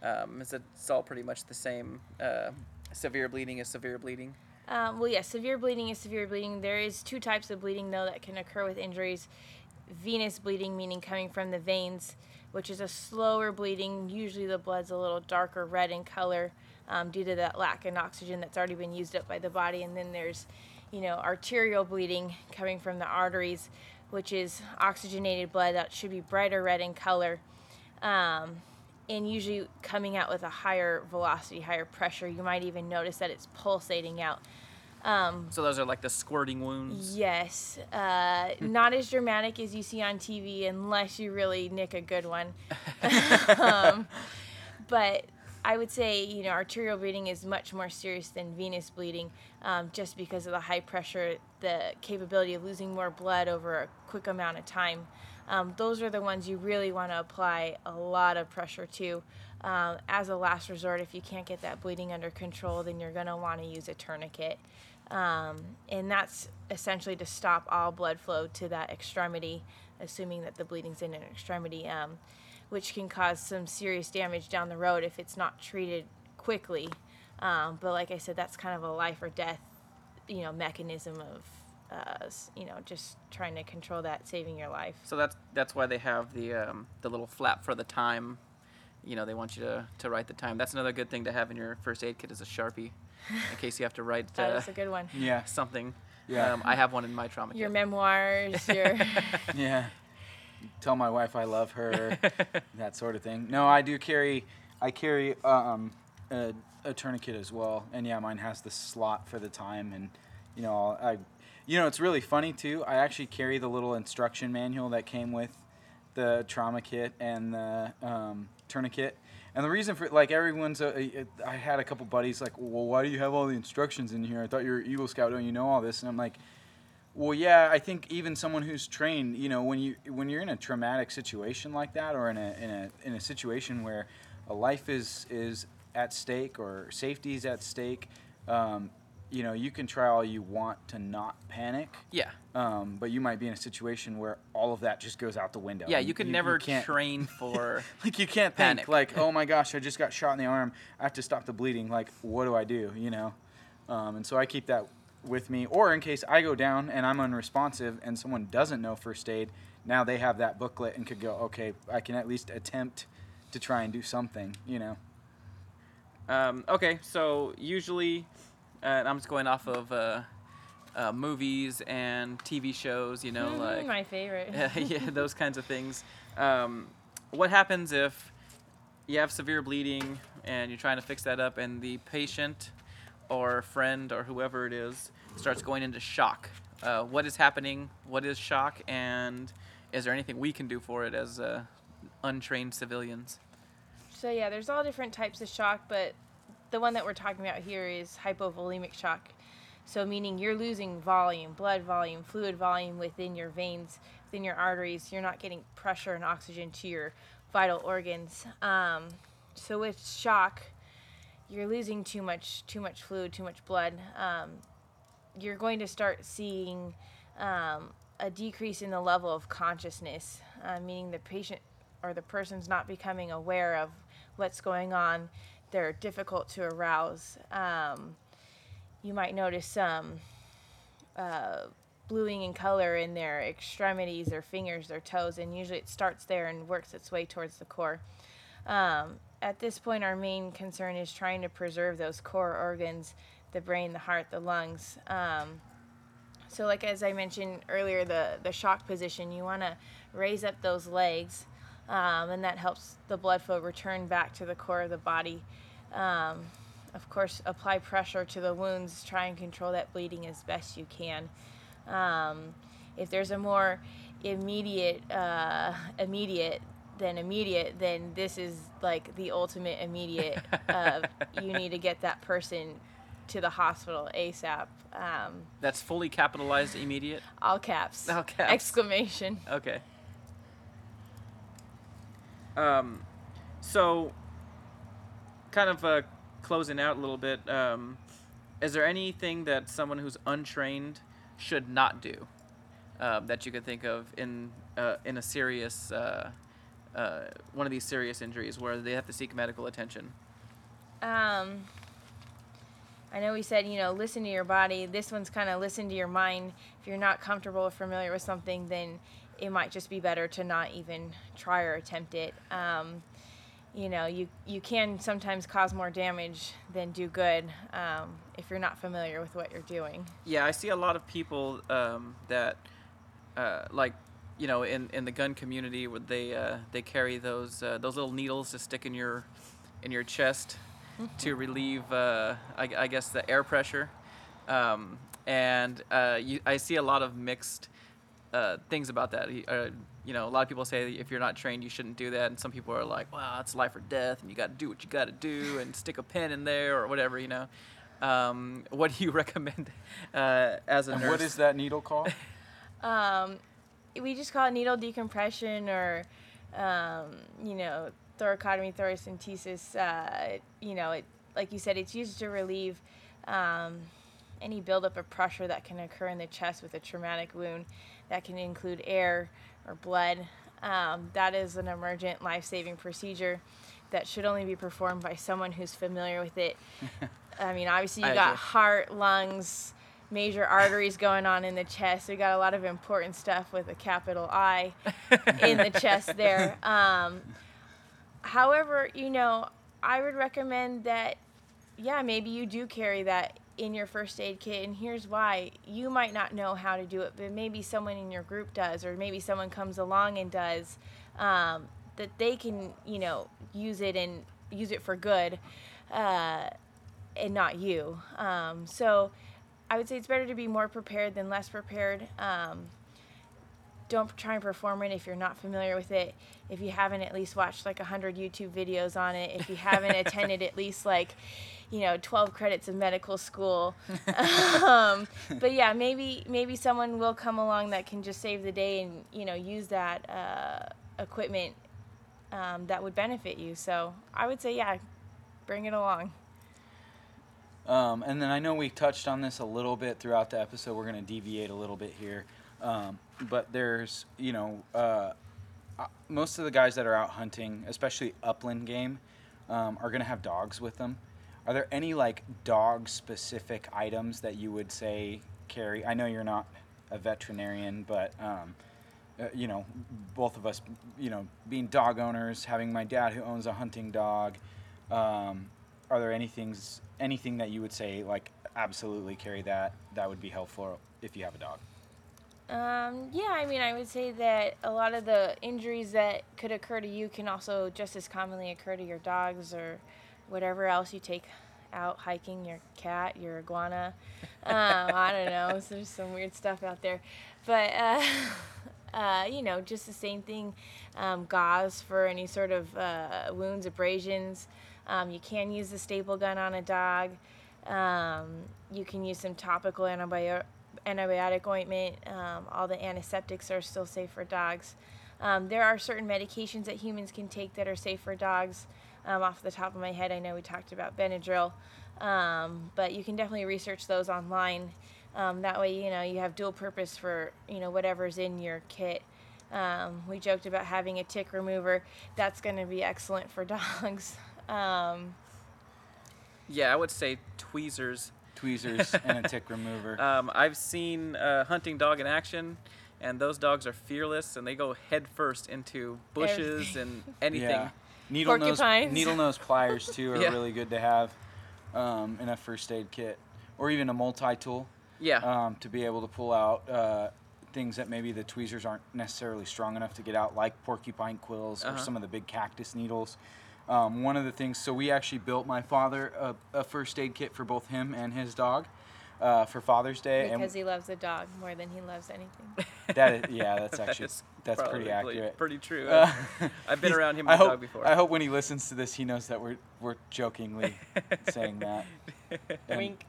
um, is it it's all pretty much the same? Uh, severe bleeding is severe bleeding. Um, well, yes, severe bleeding is severe bleeding. There is two types of bleeding though that can occur with injuries: venous bleeding, meaning coming from the veins. which is a slower bleeding. Usually the blood's a little darker red in color um, due to that lack in oxygen that's already been used up by the body. And then there's, you know, arterial bleeding coming from the arteries, which is oxygenated blood that should be brighter red in color. Um, and usually coming out with a higher velocity, higher pressure. You might even notice that it's pulsating out. Um, So those are like the squirting wounds. Yes, uh, not as dramatic as you see on TV, unless you really nick a good one. um, but I would say, you know, arterial bleeding is much more serious than venous bleeding, um, just because of the high pressure, the capability of losing more blood over a quick amount of time. Um, those are the ones you really want to apply a lot of pressure to. Um, as a last resort, if you can't get that bleeding under control, then you're going to want to use a tourniquet. Um, and that's essentially to stop all blood flow to that extremity, assuming that the bleeding's in an extremity, um, which can cause some serious damage down the road if it's not treated quickly. Um, but like I said, that's kind of a life or death, you know, mechanism of, uh, you know, just trying to control that, saving your life. So that's that's why they have the um, the little flap for the time. You know, they want you to, to write the time. That's another good thing to have in your first aid kit is a sharpie, in case you have to write uh, That's a good one. Yeah. something. Yeah. Um, I have one in my trauma kit. Your kit. memoirs, your Yeah. Tell my wife I love her, that sort of thing. No, I do carry, I carry um, a, a tourniquet as well, and yeah, mine has the slot for the time, and you know, I, you know, it's really funny too. I actually carry the little instruction manual that came with the trauma kit and the um, tourniquet. And the reason for like everyone's, uh, I had a couple buddies like, well, why do you have all the instructions in here? I thought you were Eagle Scout, don't you know all this? And I'm like, well, yeah, I think even someone who's trained, you know, when you when you're in a traumatic situation like that, or in a in a in a situation where a life is is at stake or safety is at stake, um, you know, you can try all you want to not panic, yeah, um, but you might be in a situation where all of that just goes out the window. yeah. and You could never can't, train for. like you can't panic. think like, oh my gosh, I just got shot in the arm. I have to stop the bleeding. Like, what do I do? You know, um, and so I keep that with me, or in case I go down and I'm unresponsive and someone doesn't know first aid, now they have that booklet and could go, okay, I can at least attempt to try and do something. You know. Um, okay, so usually, and I'm just going off of uh, uh, movies and TV shows. You know, Mhm, like my favorite. yeah, those kinds of things. Um, what happens if you have severe bleeding and you're trying to fix that up, and the patient or friend or whoever it is starts going into shock? Uh, what is happening? What is shock? And is there anything we can do for it as uh, untrained civilians? So yeah, there's all different types of shock, but the one that we're talking about here is hypovolemic shock. So meaning you're losing volume, blood volume, fluid volume within your veins, within your arteries. You're not getting pressure and oxygen to your vital organs. Um, so with shock, you're losing too much, too much fluid, too much blood. Um, you're going to start seeing um, a decrease in the level of consciousness, uh, meaning the patient or the person's not becoming aware of what's going on. They're difficult to arouse. Um, you might notice some uh, bluing in color in their extremities, their fingers, their toes, and usually it starts there and works its way towards the core. Um, at this point, our main concern is trying to preserve those core organs the brain, the heart, the lungs. Um, so, like as I mentioned earlier, the, the shock position, you want to raise up those legs, um, and that helps the blood flow return back to the core of the body. Um, of course, apply pressure to the wounds, try and control that bleeding as best you can. Um, if there's a more immediate, uh, immediate than immediate, then this is like the ultimate immediate. Uh, you need to get that person to the hospital ASAP. Um, That's fully capitalized immediate. all caps. All caps. Exclamation. Okay. Um, so, kind of uh, closing out a little bit. Um, is there anything that someone who's untrained should not do um, that you could think of in uh, in a serious uh, uh, one of these serious injuries where they have to seek medical attention? Um, I know we said, you know, listen to your body. This one's kind of listen to your mind. If you're not comfortable or familiar with something, then it might just be better to not even try or attempt it. Um, you know, you you can sometimes cause more damage than do good um, if you're not familiar with what you're doing. Yeah, I see a lot of people um, that, uh, like, you know, in, in the gun community, where they uh, they carry those uh, those little needles to stick in your in your chest to relieve, uh, I, I guess, the air pressure. Um, and uh, you, I see a lot of mixed uh, things about that. You know, a lot of people say if you're not trained, you shouldn't do that, and some people are like, "Wow, it's life or death, and you got to do what you got to do, and stick a pin in there or whatever." You know, um, what do you recommend uh, as a And nurse? what is that needle called? Um, we just call it needle decompression or, um, you know, thoracotomy, thoracentesis. Uh, you know, it like you said, it's used to relieve um, any buildup of pressure that can occur in the chest with a traumatic wound. That can include air or blood. Um, that is an emergent life-saving procedure that should only be performed by someone who's familiar with it. I mean, obviously you I got agree. heart, lungs, major arteries going on in the chest. We got a lot of important stuff with a capital I in the chest there. Um, however, you know, I would recommend that, yeah, maybe you do carry that in your first aid kit, and here's why. You might not know how to do it, but maybe someone in your group does, or maybe someone comes along and does, um, that they can, you know, use it and use it for good. Uh, and not you. Um, so I would say it's better to be more prepared than less prepared. Um, don't try and perform it if you're not familiar with it. If you haven't at least watched like 100 YouTube videos on it, if you haven't attended at least like, you know, 12 credits of medical school. um, but yeah, maybe maybe someone will come along that can just save the day and you know use that uh, equipment um, that would benefit you. So I would say yeah, bring it along. Um, and then I know we touched on this a little bit throughout the episode. We're going to deviate a little bit here. Um, but there's, you know, uh, uh, most of the guys that are out hunting, especially upland game, um, are going to have dogs with them. Are there any like dog specific items that you would say carry? I know you're not a veterinarian, but um, uh, you know, both of us, you know, being dog owners, having my dad who owns a hunting dog, um, are there anything anything that you would say like absolutely carry that that would be helpful if you have a dog? Um, yeah, I mean, I would say that a lot of the injuries that could occur to you can also just as commonly occur to your dogs or whatever else you take out hiking, your cat, your iguana. Um, I don't know. so There's some weird stuff out there. But, uh, uh, you know, just the same thing. Um, gauze for any sort of uh, wounds, abrasions. Um, you can use the staple gun on a dog. Um, you can use some topical antibiotic antibiotic ointment. Um, all the antiseptics are still safe for dogs. Um, there are certain medications that humans can take that are safe for dogs. Um, off the top of my head, I know we talked about Benadryl, um, but you can definitely research those online. Um, that way, you know you have dual purpose for you know whatever's in your kit. Um, we joked about having a tick remover. That's going to be excellent for dogs. Yeah, I would say tweezers. Tweezers and a tick remover. Um, I've seen a hunting dog in action, and those dogs are fearless, and they go head first into bushes and anything. Yeah. Needle nose Porcupines. needle nose pliers too are Yeah. really good to have um, in a first aid kit, or even a multi tool Yeah. um, to be able to pull out uh, things that maybe the tweezers aren't necessarily strong enough to get out, like porcupine quills or Uh-huh. some of the big cactus needles. Um, one of the things, so we actually built my father a, a first aid kit for both him and his dog uh, for Father's Day, because he loves the dog more than he loves anything. and that is, yeah, that's actually is that's pretty accurate. Pretty true. Uh, I've been around him I and hope, dog before. I hope when he listens to this, he knows that we're we're jokingly saying that, and, Wink.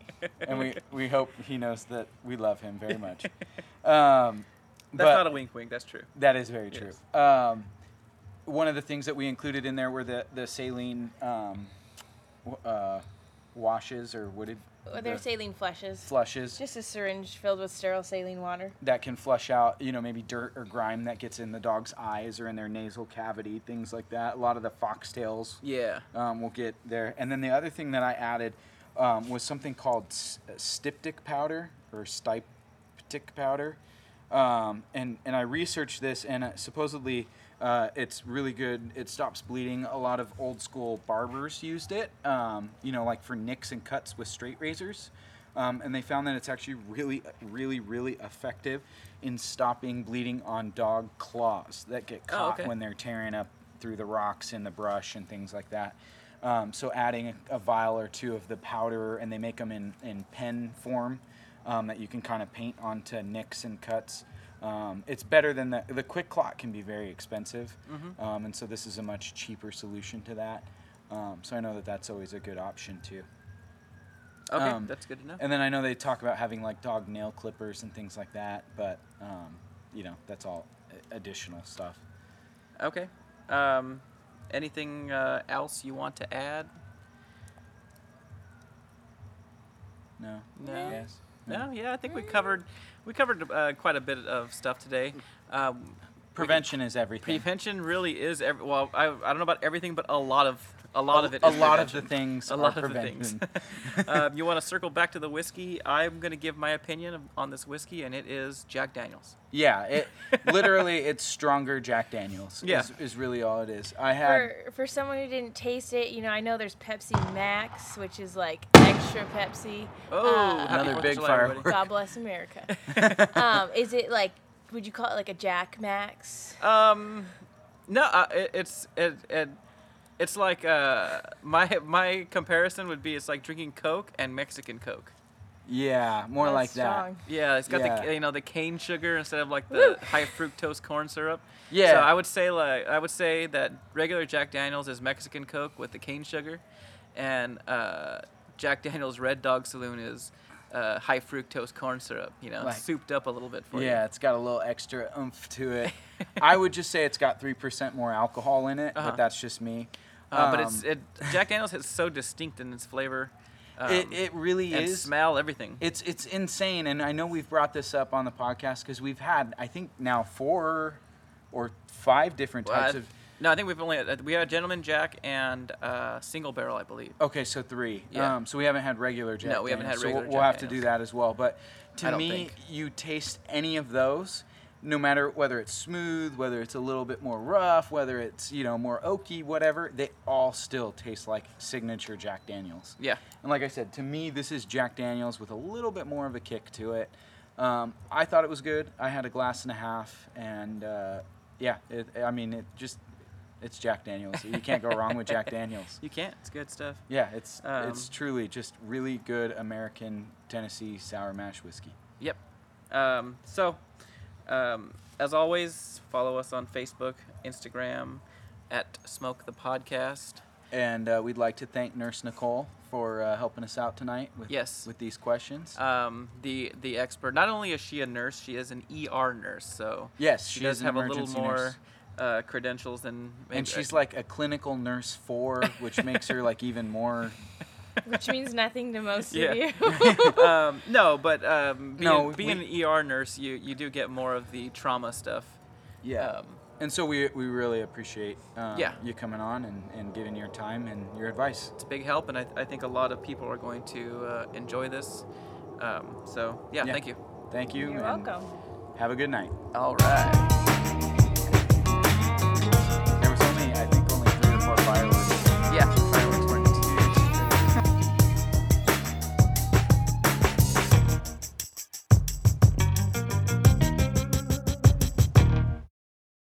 and we we hope he knows that we love him very much. Um, That's but not a wink wink. That's true. That is very true. Um, one of the things that we included in there were the the saline um, uh, washes or what did Well, they're the saline flushes. flushes Just a syringe filled with sterile saline water. that can flush out, you know, maybe dirt or grime that gets in the dog's eyes or in their nasal cavity, things like that. A lot of the foxtails Yeah. um, will get there. And then the other thing that I added um, was something called s- styptic powder or styptic powder. Um, and and I researched this, and uh, supposedly uh, it's really good. It stops bleeding. A lot of old school barbers used it, um, you know, like for nicks and cuts with straight razors. Um, and they found that it's actually really, really, really effective in stopping bleeding on dog claws that get Oh, caught okay. when they're tearing up through the rocks in the brush and things like that. Um, so adding a, a vial or two of the powder, and they make them in, in pen form um, that you can kind of paint onto nicks and cuts. Um, it's better than the the quick clot can be very expensive, Mm-hmm. um, and so this is a much cheaper solution to that. Um, so I know that that's always a good option too. Okay, Um, that's good to know. And then I know they talk about having like dog nail clippers and things like that, but um, you know that's all additional stuff. Okay. Um, anything uh, else you want to add? No. No. Yes. No. Yeah, I think we covered we covered uh, quite a bit of stuff today. Um, Prevention is everything. Prevention really is every, well. I, I don't know about everything, but a lot of a lot of it. A is lot of the things A are lot of the things. um, you want to circle back to the whiskey? I'm going to give my opinion on this whiskey, and it is Jack Daniels. Yeah, it literally it's stronger Jack Daniels. Yeah. is, is really all it is. I had For for someone who didn't taste it, you know, I know there's Pepsi Max, which is like extra Pepsi. Oh, Uh, Another big July, firework. God bless America. um, is it like? Would you call it like a Jack Max? Um, no, uh, it, it's it, it it's like uh my my comparison would be it's like drinking Coke and Mexican Coke. yeah, more That's like strong. Yeah, it's got the you know the cane sugar instead of like the high fructose corn syrup. Yeah. So I would say like I would say that regular Jack Daniels is Mexican Coke with the cane sugar, and uh, Jack Daniels Red Dog Saloon is uh, high fructose corn syrup. You know, Like- souped up a little bit for that. Yeah, you. it's got a little extra oomph to it. I would just say it's got three percent more alcohol in it, Uh-huh. but that's just me. Uh, but it's Um, it Jack Daniels is so distinct in its flavor. Um, it, it really and is. smell everything. It's it's insane, and I know we've brought this up on the podcast because we've had I think now four or five different Well, types I- of. no, I think we've only we had Gentleman Jack and uh, Single Barrel, I believe. Okay, so three. Yeah. Um, so we haven't had regular Jack. No, we haven't had Daniels, so regular we'll, we'll Jack have to do that as well. But to me, think. you taste any of those, no matter whether it's smooth, whether it's a little bit more rough, whether it's you know more oaky, whatever, they all still taste like signature Jack Daniels. Yeah. And like I said, to me, this is Jack Daniels with a little bit more of a kick to it. Um, I thought it was good. I had a glass and a half, and uh, yeah, it, I mean, it just it's Jack Daniels. You can't go wrong with Jack Daniels. You can't. It's good stuff. Yeah, it's Um, it's truly just really good American Tennessee sour mash whiskey. Yep. Um, so, um, as always, follow us on Facebook, Instagram, at Smoke the Podcast. And uh, we'd like to thank Nurse Nicole for uh, helping us out tonight with Yes. with these questions. Um, the the expert. Not only is she a nurse, she is an ER nurse. So yes, she, she does have a little more uh, credentials than. maybe- and she's like a clinical nurse four, which makes her like even more. Which means nothing to most Yeah. of you. um, no, but um, being, No, being we- an ER nurse, you, you do get more of the trauma stuff. Yeah. Um, and so we, we really appreciate um, Yeah. you coming on and, and giving your time and your advice. it's a big help, and I, I think a lot of people are going to uh, enjoy this. Um, so, yeah, Yeah. thank you. Thank you. You're and welcome. Have a good night. All right.